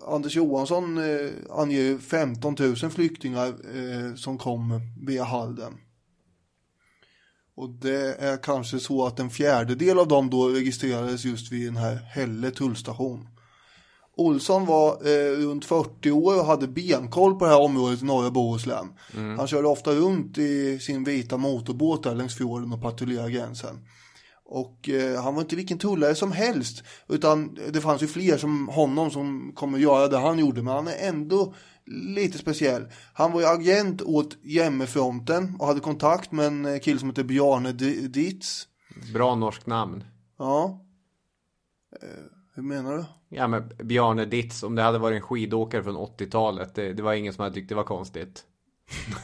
Anders Johansson eh, anger ju 15 000 flyktingar eh, som kom via Halden. Och det är kanske så att en fjärdedel av dem då registrerades just vid den här Hälle tullstation. Olsson var eh, runt 40 år och hade benkoll på det här området i norra Bohuslän. Han körde ofta runt i sin vita motorbåt där längs fjorden och patrullerade gränsen. Och eh, han var inte vilken tullare som helst. Utan det fanns ju fler som honom som kommer göra det han gjorde. Men han är ändå lite speciell. Han var ju agent åt Jämmefronten och hade kontakt med en eh, kille som heter Bjarne Dietz. Bra norskt namn. Ja. Eh, hur menar du? Ja men Bjarne Ditz, om det hade varit en skidåkare från 80-talet, det, det var ingen som hade tyckt det var konstigt.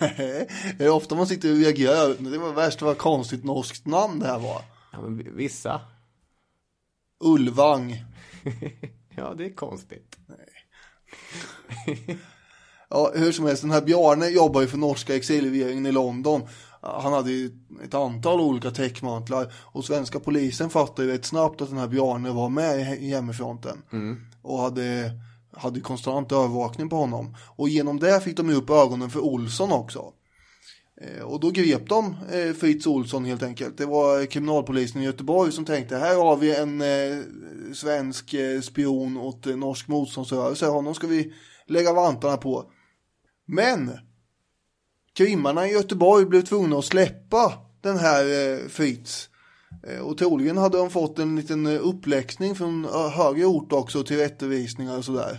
Nej, det är ofta man sitter och reagerar. Det var värst vad konstigt norskt namn det här var. Ja men vi- vissa. Ulvang. Ja det är konstigt. Ja, hur som helst, den här Bjarne jobbar ju för norska exilregeringen i London. Han hade ju ett antal olika täckmantlar och svenska polisen fattade ju rätt snabbt att den här Bjarne var med i hemmafronten. Och hade, hade konstant övervakning på honom. Och genom det fick de ju upp ögonen för Olsson också. Eh, Och då grep de eh, Fritz Olsson helt enkelt. Det var kriminalpolisen i Göteborg som tänkte här har vi en eh, svensk spion åt norsk motståndsrörelse. Honom ska vi lägga vantarna på. Men krimmarna i Göteborg blev tvungna att släppa den här eh, Fritz. Eh, och troligen hade de fått en liten eh, uppläxning från eh, högre ort också till rättevisningar och sådär.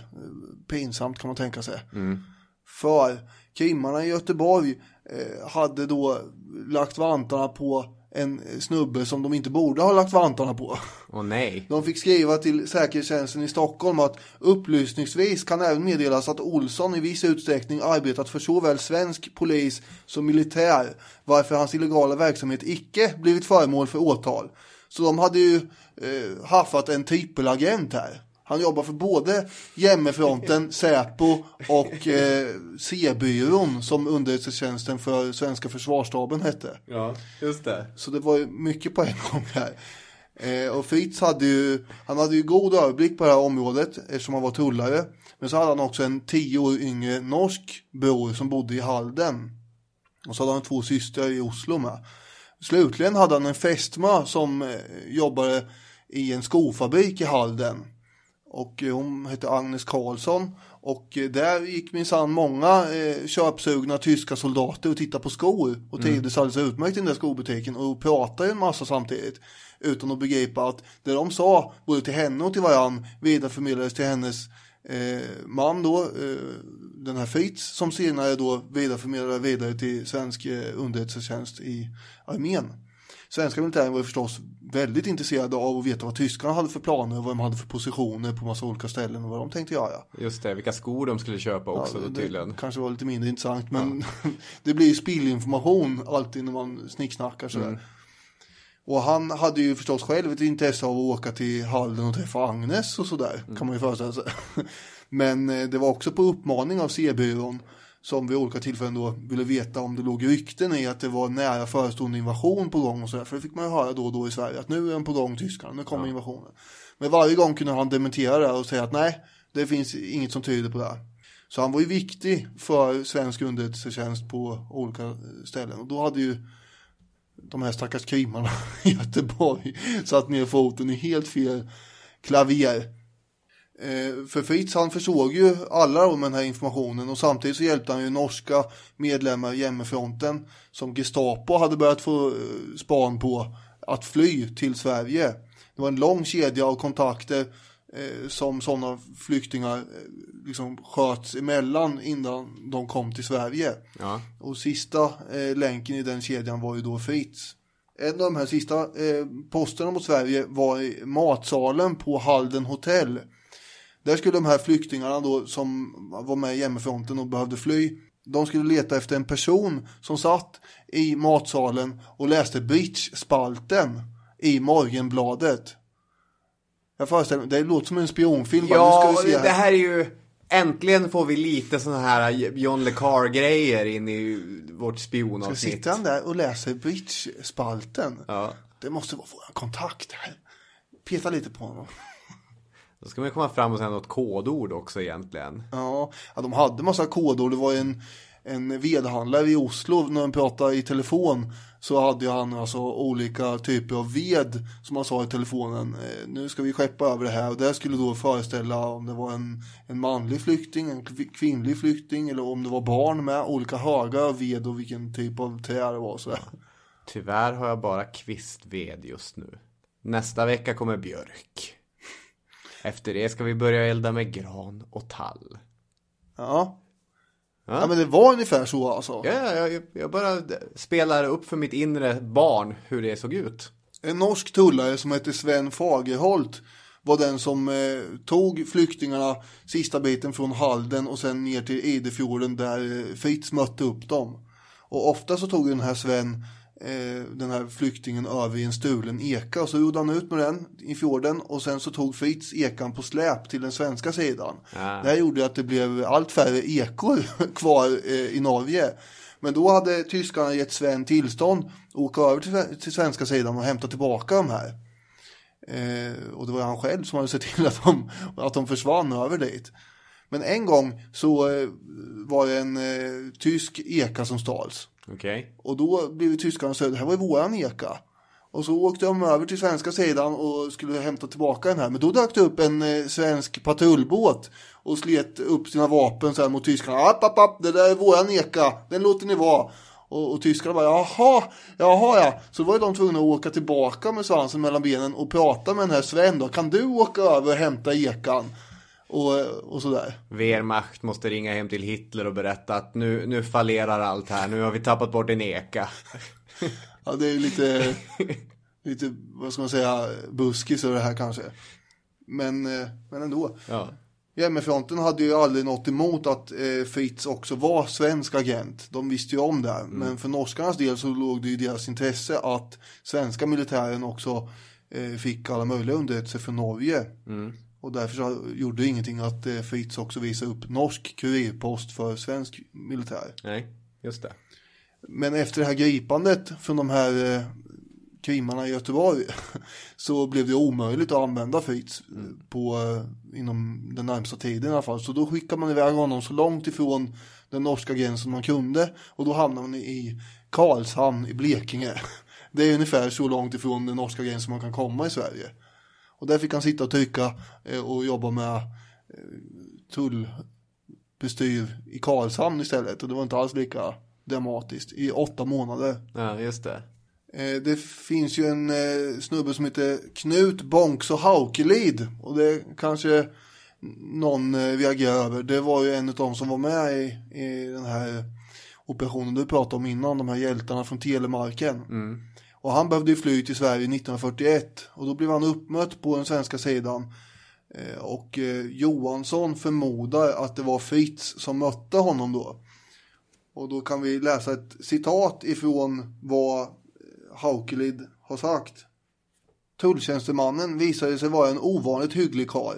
Pinsamt kan man tänka sig. För krimmarna i Göteborg hade då lagt vantarna på en snubbe som de inte borde ha lagt vantarna på. Åh nej. De fick skriva till säkerhetstjänsten i Stockholm att upplysningsvis kan även meddelas att Olsson i viss utsträckning arbetat för såväl svensk polis som militär, varför hans illegala verksamhet icke blivit föremål för åtal. Så de hade ju eh, haffat en trippelagent här. Han jobbar för både Jämmefronten, Säpo och eh, C-byrån som underrättelsetjänsten för svenska försvarsstaben hette. Ja, just det. Så det var ju mycket på en gång här. Eh, och Fritz hade ju, han hade ju god överblick på det här området eftersom han var tullare. Men så hade han också en tio år yngre norsk bror som bodde i Halden. Och så hade han två systrar i Oslo med. Slutligen hade han en fästmö som eh, jobbade i en skofabrik i Halden. Och eh, hon hette Agnes Karlsson. Och eh, där gick minsann många eh, köpsugna tyska soldater och tittade på skor. Och trivdes alldeles utmärkt i den där skobutiken och pratade en massa samtidigt. Utan att begripa att det de sa, både till henne och till varann, vidareförmedlades till hennes eh, man då, eh, den här Fritz, som senare då vidareförmedlade vidare till svensk eh, underrättelsetjänst i armén. Svenska militären var ju förstås väldigt intresserade av att veta vad tyskarna hade för planer och vad de hade för positioner på massa olika ställen och vad de tänkte göra. Just det, vilka skor de skulle köpa också Ja, då tydligen. det kanske var lite mindre intressant men det blir ju spillinformation alltid när man snicksnackar sådär. Mm. Och han hade ju förstås själv ett intresse av att åka till Halden och träffa Agnes och sådär Mm. kan man ju föreställa sig. Men eh, det var också på uppmaning av C-byrån som vid olika tillfällen då ville veta om det låg rykten i att det var nära förestående invasion på gång och sådär. För det fick man ju höra då och då i Sverige att nu är den på gång Tyskland, nu kommer invasionen. Men varje gång kunde han dementera det och säga att nej, det finns inget som tyder på det. här. Så han var ju viktig för svensk underrättelsetjänst på olika ställen. Och då hade ju de här stackars krimmarna i Göteborg satt ner foten i helt fel klaver. Eh, för Fritz han försåg ju alla med den här informationen och samtidigt så hjälpte han ju norska medlemmar i jämmefronten som Gestapo hade börjat få eh, span på att fly till Sverige. Det var en lång kedja av kontakter eh, som sådana flyktingar liksom sköts emellan innan de kom till Sverige. Ja. Och sista länken i den kedjan var ju då Fritz. En av de här sista eh, posterna mot Sverige var i matsalen på Halden hotell. Där skulle de här flyktingarna då som var med i jämmefronten och behövde fly. De skulle leta efter en person som satt i matsalen och läste Bridge-spalten i Morgenbladet. Jag föreställer mig, det låter som en spionfilm. Ja, nu ska vi se det här är ju... Äntligen får vi lite sådana här John Le Carre-grejer in i vårt Ska spionavsnitt. sitta han där och läser Bridge-spalten? Ja. Det måste vara vår kontakt här. Peta lite på honom. Då ska man komma fram och säga något kodord också egentligen. Ja, ja de hade massa kodord. Det var en, en vedhandlare i Oslo när de pratade i telefon. Så hade han alltså olika typer av ved som han sa i telefonen. Eh, nu ska vi skeppa över det här. Och det skulle då föreställa om det var en, en manlig flykting, en kv- kvinnlig flykting. Eller om det var barn med. Olika högar av ved och vilken typ av trä det var. Sådär. Tyvärr har jag bara kvistved just nu. Nästa vecka kommer björk. Efter det ska vi börja elda med gran och tall. Ja. Ja. ja, men det var ungefär så alltså. Ja, jag, jag bara spelar upp för mitt inre barn hur det såg ut. En norsk tullare som hette Sven Fagerholt var den som eh, tog flyktingarna sista biten från Halden och sen ner till Idefjorden där eh, Fritz mötte upp dem. Och ofta så tog den här Sven den här flyktingen över i en stulen eka och så gjorde han ut med den i fjorden och sen så tog Fritz ekan på släp till den svenska sidan. Ah. Det här gjorde att det blev allt färre ekor kvar eh, i Norge. Men då hade tyskarna gett Sven tillstånd att åka över till, svenska sidan och hämta tillbaka de här. Eh, och det var han själv som hade sett till att de, att de försvann över dit. Men en gång så eh, var det en eh, tysk eka som stals. Okej. Och då blev tyskarna så det här var ju våran eka. Och så åkte de över till svenska sidan och skulle hämta tillbaka den här. Men då dök det upp en eh, svensk patrullbåt och slet upp sina vapen så här mot tyskarna. App, app, app, det där är våran eka, den låter ni vara. Och, och tyskarna bara, jaha, jaha ja. Så var ju de tvungna att åka tillbaka med svansen mellan benen och prata med den här Sven då. Kan du åka över och hämta ekan? Och, och sådär. Wehrmacht måste ringa hem till Hitler och berätta att nu, nu fallerar allt här. Nu har vi tappat bort en eka. Ja, det är lite, lite, vad ska man säga, buskis över det här kanske. Men, eh, men ändå. Ja. Jämmefronten hade ju aldrig något emot att eh, Fritz också var svensk agent. De visste ju om det. Men för norskarnas del så låg det i deras intresse att svenska militären också eh, fick alla möjliga underrättelser från Norge. Och därför så gjorde det ingenting att eh, Fritz också visade upp norsk kurirpost för svensk militär. Nej, just det. Men efter det här gripandet från de här eh, krimmarna i Göteborg så blev det omöjligt att använda Fritz eh, på, eh, inom den närmsta tiden i alla fall. Så då skickade man iväg honom så långt ifrån den norska gränsen man kunde och då hamnade man i Karlshamn i Blekinge. Det är ungefär så långt ifrån den norska gränsen man kan komma i Sverige. Och där fick han sitta och trycka eh, och jobba med tullbestyr i Karlshamn istället och det var inte alls lika dramatiskt i åtta månader. Ja, just det. Eh, Det finns ju en eh, snubbe som heter Knut Bonks Haukelid och det kanske någon eh, reagerar över. Det var ju en av de som var med i, i den här operationen du pratade om innan, de här hjältarna från Telemarken. Och han behövde ju fly till Sverige 1941 och då blev han uppmött på den svenska sidan. Eh, och eh, Johansson förmodar att det var Fritz som mötte honom då. Och då kan vi läsa ett citat ifrån vad eh, Haukelid har sagt. Tulltjänstemannen visade sig vara en ovanligt hygglig karl.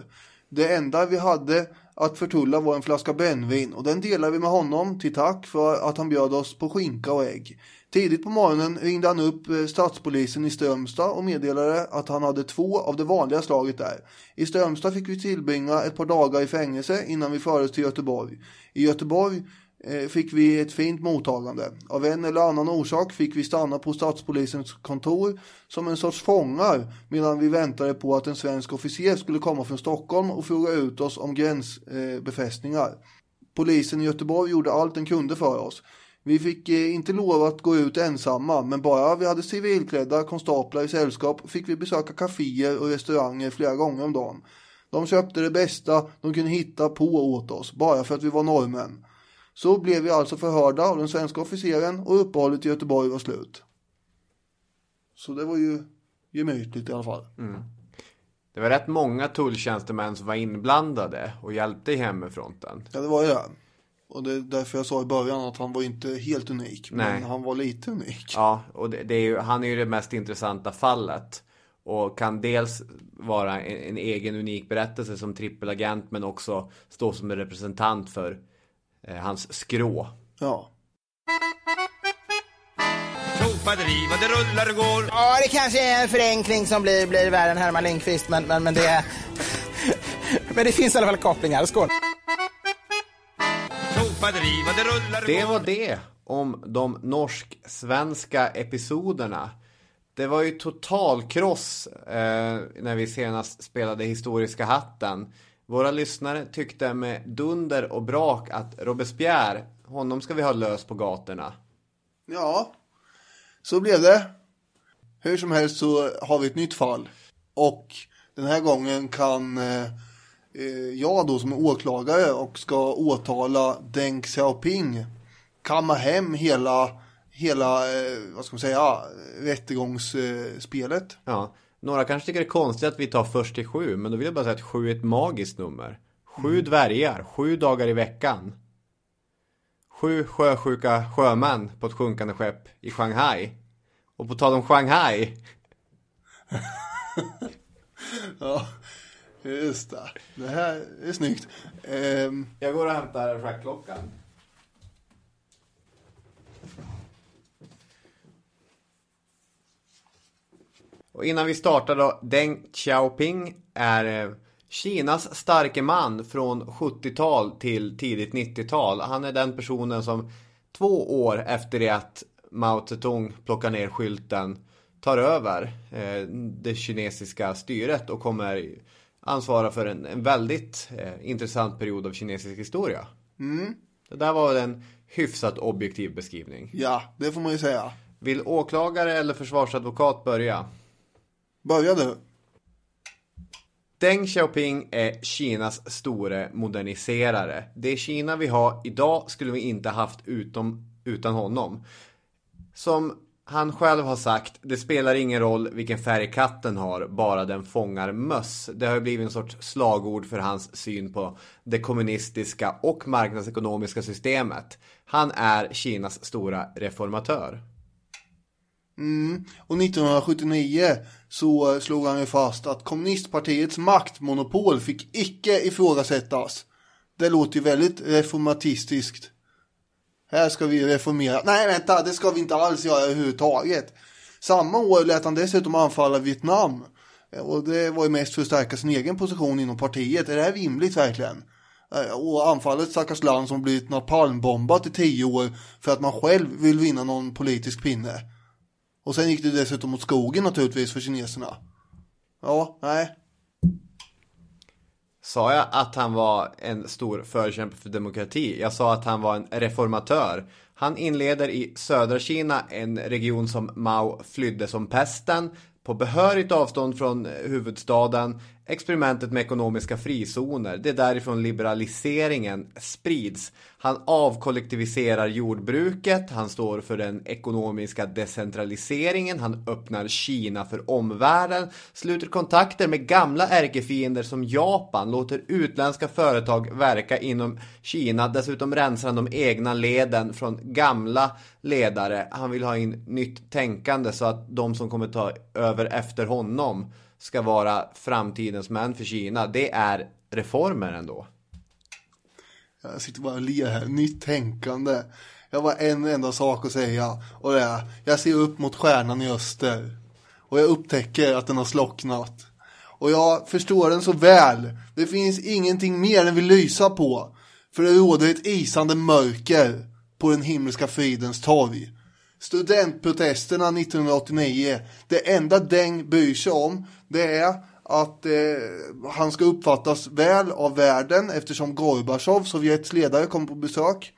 Det enda vi hade att förtulla var en flaska brännvin och den delade vi med honom till tack för att han bjöd oss på skinka och ägg. Tidigt på morgonen ringde han upp eh, stadspolisen i Strömstad och meddelade att han hade två av det vanliga slaget där. I Strömstad fick vi tillbringa ett par dagar i fängelse innan vi fördes till Göteborg. I Göteborg eh, fick vi ett fint mottagande. Av en eller annan orsak fick vi stanna på stadspolisens kontor som en sorts fångar medan vi väntade på att en svensk officer skulle komma från Stockholm och fråga ut oss om gränsbefästningar. Polisen i Göteborg gjorde allt den kunde för oss. Vi fick eh, inte lov att gå ut ensamma, men bara vi hade civilklädda konstaplar i sällskap fick vi besöka kaféer och restauranger flera gånger om dagen. De köpte det bästa de kunde hitta på åt oss, bara för att vi var norrmän. Så blev vi alltså förhörda av den svenska officeren och uppehållet i Göteborg var slut. Så det var ju gemytligt i alla fall. Mm. Det var rätt många tulltjänstemän som var inblandade och hjälpte i hemmafronten. Ja, det var ju det. Och det är därför jag sa i början att han var inte helt unik. Nej. Men han var lite unik. Ja, och det, det är ju, han är ju det mest intressanta fallet. Och kan dels vara en, en egen unik berättelse som trippelagent men också stå som en representant för eh, hans skrå. Ja. Vad det rullar och går. Ja, det kanske är en förenkling som blir, blir värre än Herman Lindqvist, men, men, men det... men det finns i alla fall kopplingar. Skål! Vad det rullar Det var det om de norsk-svenska episoderna. Det var ju totalkross eh, när vi senast spelade Historiska hatten. Våra lyssnare tyckte med dunder och brak att Robespierre, honom ska vi ha lös på gatorna. Ja, så blev det. Hur som helst så har vi ett nytt fall. Och den här gången kan eh, jag då som är åklagare och ska åtala Deng Xiaoping kamma hem hela, hela eh, vad ska man säga, rättegångsspelet. Ja, några kanske tycker det är konstigt att vi tar först till sju, men då vill jag bara säga att sju är ett magiskt nummer. Sju dvärgar, sju dagar i veckan. Sju sjösjuka sjömän på ett sjunkande skepp i Shanghai. Och på tal om Shanghai. Ja, just det. Det här är snyggt. Um... Jag går och hämtar schackklockan. Och innan vi startar då, Deng Xiaoping är eh, Kinas starke man från 70-tal till tidigt 90-tal. Han är den personen som två år efter det att Mao Zedong plockar ner skylten tar över eh, det kinesiska styret och kommer ansvara för en, en väldigt eh, intressant period av kinesisk historia. mm, Det där var en hyfsat objektiv beskrivning. ja, det får man ju säga. Vill åklagare eller försvarsadvokat börja? Börja du. Deng Xiaoping är Kinas store moderniserare. Det Kina vi har idag skulle vi inte haft utom, utan honom. Som han själv har sagt, det spelar ingen roll vilken färg katten har, bara den fångar möss. Det har ju blivit en sorts slagord för hans syn på det kommunistiska och marknadsekonomiska systemet. Han är Kinas stora reformatör. Mm. Och 1979 så slog han ju fast att kommunistpartiets maktmonopol fick icke ifrågasättas. Det låter ju väldigt reformatistiskt. Här ska vi reformera. Nej, vänta, det ska vi inte alls göra överhuvudtaget. Samma år lät han dessutom anfalla Vietnam. Och det var ju mest för att stärka sin egen position inom partiet. Är det här rimligt verkligen? Eh, och anfalla ett stackars land som blivit napalmbombat i tio år för att man själv vill vinna någon politisk pinne. Och sen gick det dessutom mot skogen naturligtvis för kineserna. Ja, nej. Sa jag att han var en stor förkämpe för demokrati? Jag sa att han var en reformatör. Han inleder i södra Kina, en region som Mao flydde som pesten. På behörigt avstånd från huvudstaden, experimentet med ekonomiska frizoner. Det är därifrån liberaliseringen sprids. Han avkollektiviserar jordbruket, han står för den ekonomiska decentraliseringen, han öppnar Kina för omvärlden, sluter kontakter med gamla ärkefiender som Japan, låter utländska företag verka inom Kina, dessutom rensar han de egna leden från gamla ledare. Han vill ha in nytt tänkande så att de som kommer ta över efter honom ska vara framtidens män för Kina. Det är reformer ändå. Jag sitter bara och ler här, nytt tänkande. Jag har bara en enda sak att säga och det är, jag ser upp mot stjärnan i öster. Och jag upptäcker att den har slocknat. Och jag förstår den så väl. Det finns ingenting mer den vill lysa på. För det råder ett isande mörker på den himmelska fridens torg. Studentprotesterna 1989, det enda Deng bryr sig om, det är att eh, han ska uppfattas väl av världen eftersom Gorbatjov, Sovjets ledare, kommer på besök.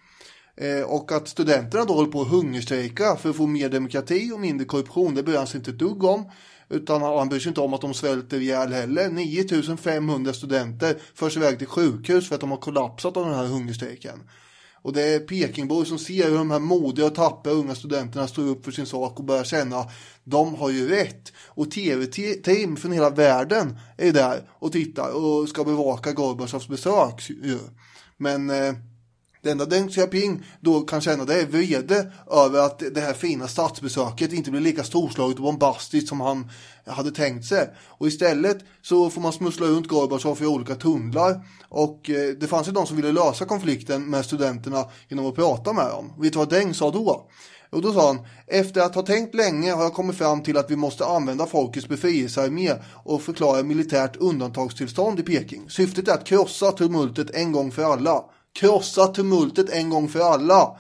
Eh, och att studenterna då håller på att hungerstrejka för att få mer demokrati och mindre korruption, det bryr han sig inte ett dugg om. Utan han bryr sig inte om att de svälter ihjäl heller. 9500 studenter förs iväg till sjukhus för att de har kollapsat av den här hungerstrejken. Och det är Pekingbor som ser hur de här modiga och tappra unga studenterna står upp för sin sak och börjar känna de har ju rätt. Och tv-team från hela världen är där och tittar och ska bevaka Gorbatjovs besök. Men eh, det enda Deng Xiaoping då kan känna det är vrede över att det här fina statsbesöket inte blir lika storslaget och bombastiskt som han hade tänkt sig. Och istället så får man smussla runt Gorbatjov i olika tunnlar. Och eh, det fanns ju de som ville lösa konflikten med studenterna genom att prata med dem. Vet du vad Deng sa då? Och då sa han, efter att ha tänkt länge har jag kommit fram till att vi måste använda folkets befrielsearmé och förklara militärt undantagstillstånd i Peking. Syftet är att krossa tumultet en gång för alla krossa tumultet en gång för alla.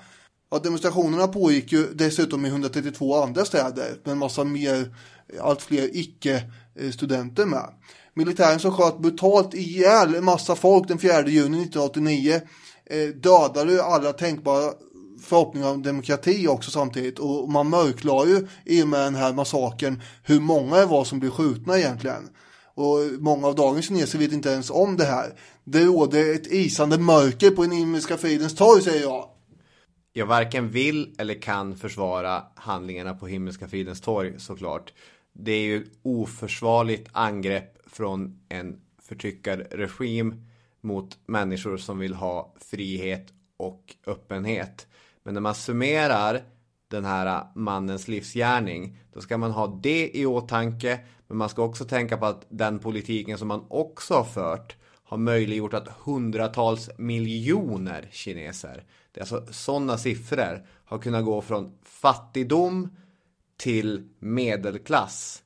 Ja, demonstrationerna pågick ju dessutom i 132 andra städer med en massa mer, allt fler icke-studenter med. Militären som sköt brutalt ihjäl en massa folk den 4 juni 1989 eh, dödade alla tänkbara förhoppningar om demokrati också samtidigt och man mörklade ju i och med den här massakern hur många det var som blev skjutna egentligen. Och många av dagens kineser vet inte ens om det här. Det råder ett isande mörker på den himmelska fridens torg, säger jag. Jag varken vill eller kan försvara handlingarna på Himmelska fridens torg såklart. Det är ju oförsvarligt angrepp från en förtryckarregim mot människor som vill ha frihet och öppenhet. Men när man summerar den här äh, mannens livsgärning, då ska man ha det i åtanke. Men man ska också tänka på att den politiken som man också har fört har möjliggjort att hundratals miljoner kineser, det är alltså sådana siffror, har kunnat gå från fattigdom till medelklass.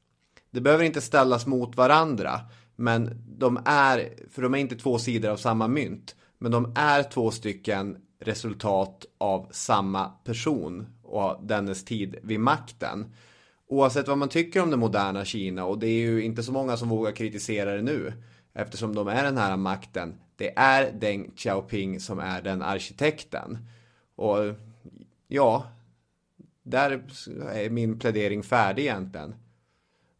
Det behöver inte ställas mot varandra, men de är, för de är inte två sidor av samma mynt, men de är två stycken resultat av samma person och dennes tid vid makten. Oavsett vad man tycker om det moderna Kina, och det är ju inte så många som vågar kritisera det nu, eftersom de är den här makten. Det är Deng Xiaoping som är den arkitekten. Och ja, där är min plädering färdig egentligen.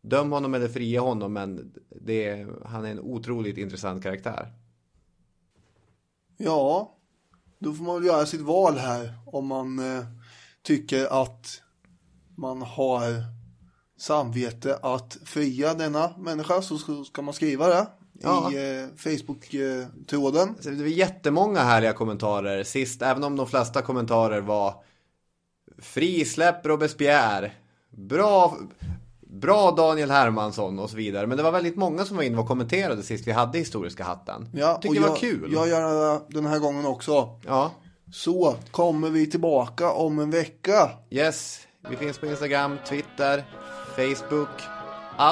Döm honom eller fria honom, men det, han är en otroligt intressant karaktär. Ja, då får man väl göra sitt val här om man eh, tycker att man har samvete att fria denna människa så ska man skriva det ja. i eh, Facebook-tråden. Det var jättemånga härliga kommentarer sist, även om de flesta kommentarer var Frisläpp Robespierre. Bra, bra Daniel Hermansson och så vidare. Men det var väldigt många som var inne och kommenterade sist vi hade historiska hatten. Ja, Tycker det var kul. Jag gör det den här gången också. Ja. Så kommer vi tillbaka om en vecka. Yes, vi finns på Instagram, Twitter, Facebook,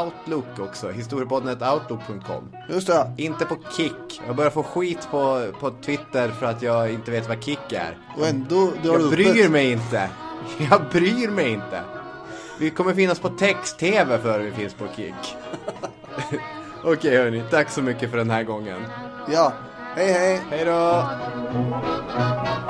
Outlook också. Historiepodden.outlook.com. Just det. Inte på Kick. Jag börjar få skit på, på Twitter för att jag inte vet vad Kick är. Och ändå drar Jag bryr mig inte. Jag bryr mig inte. Vi kommer finnas på text-tv före vi finns på Kick. Okej okay, hörni, tack så mycket för den här gången. Ja, hej hej. Hej då.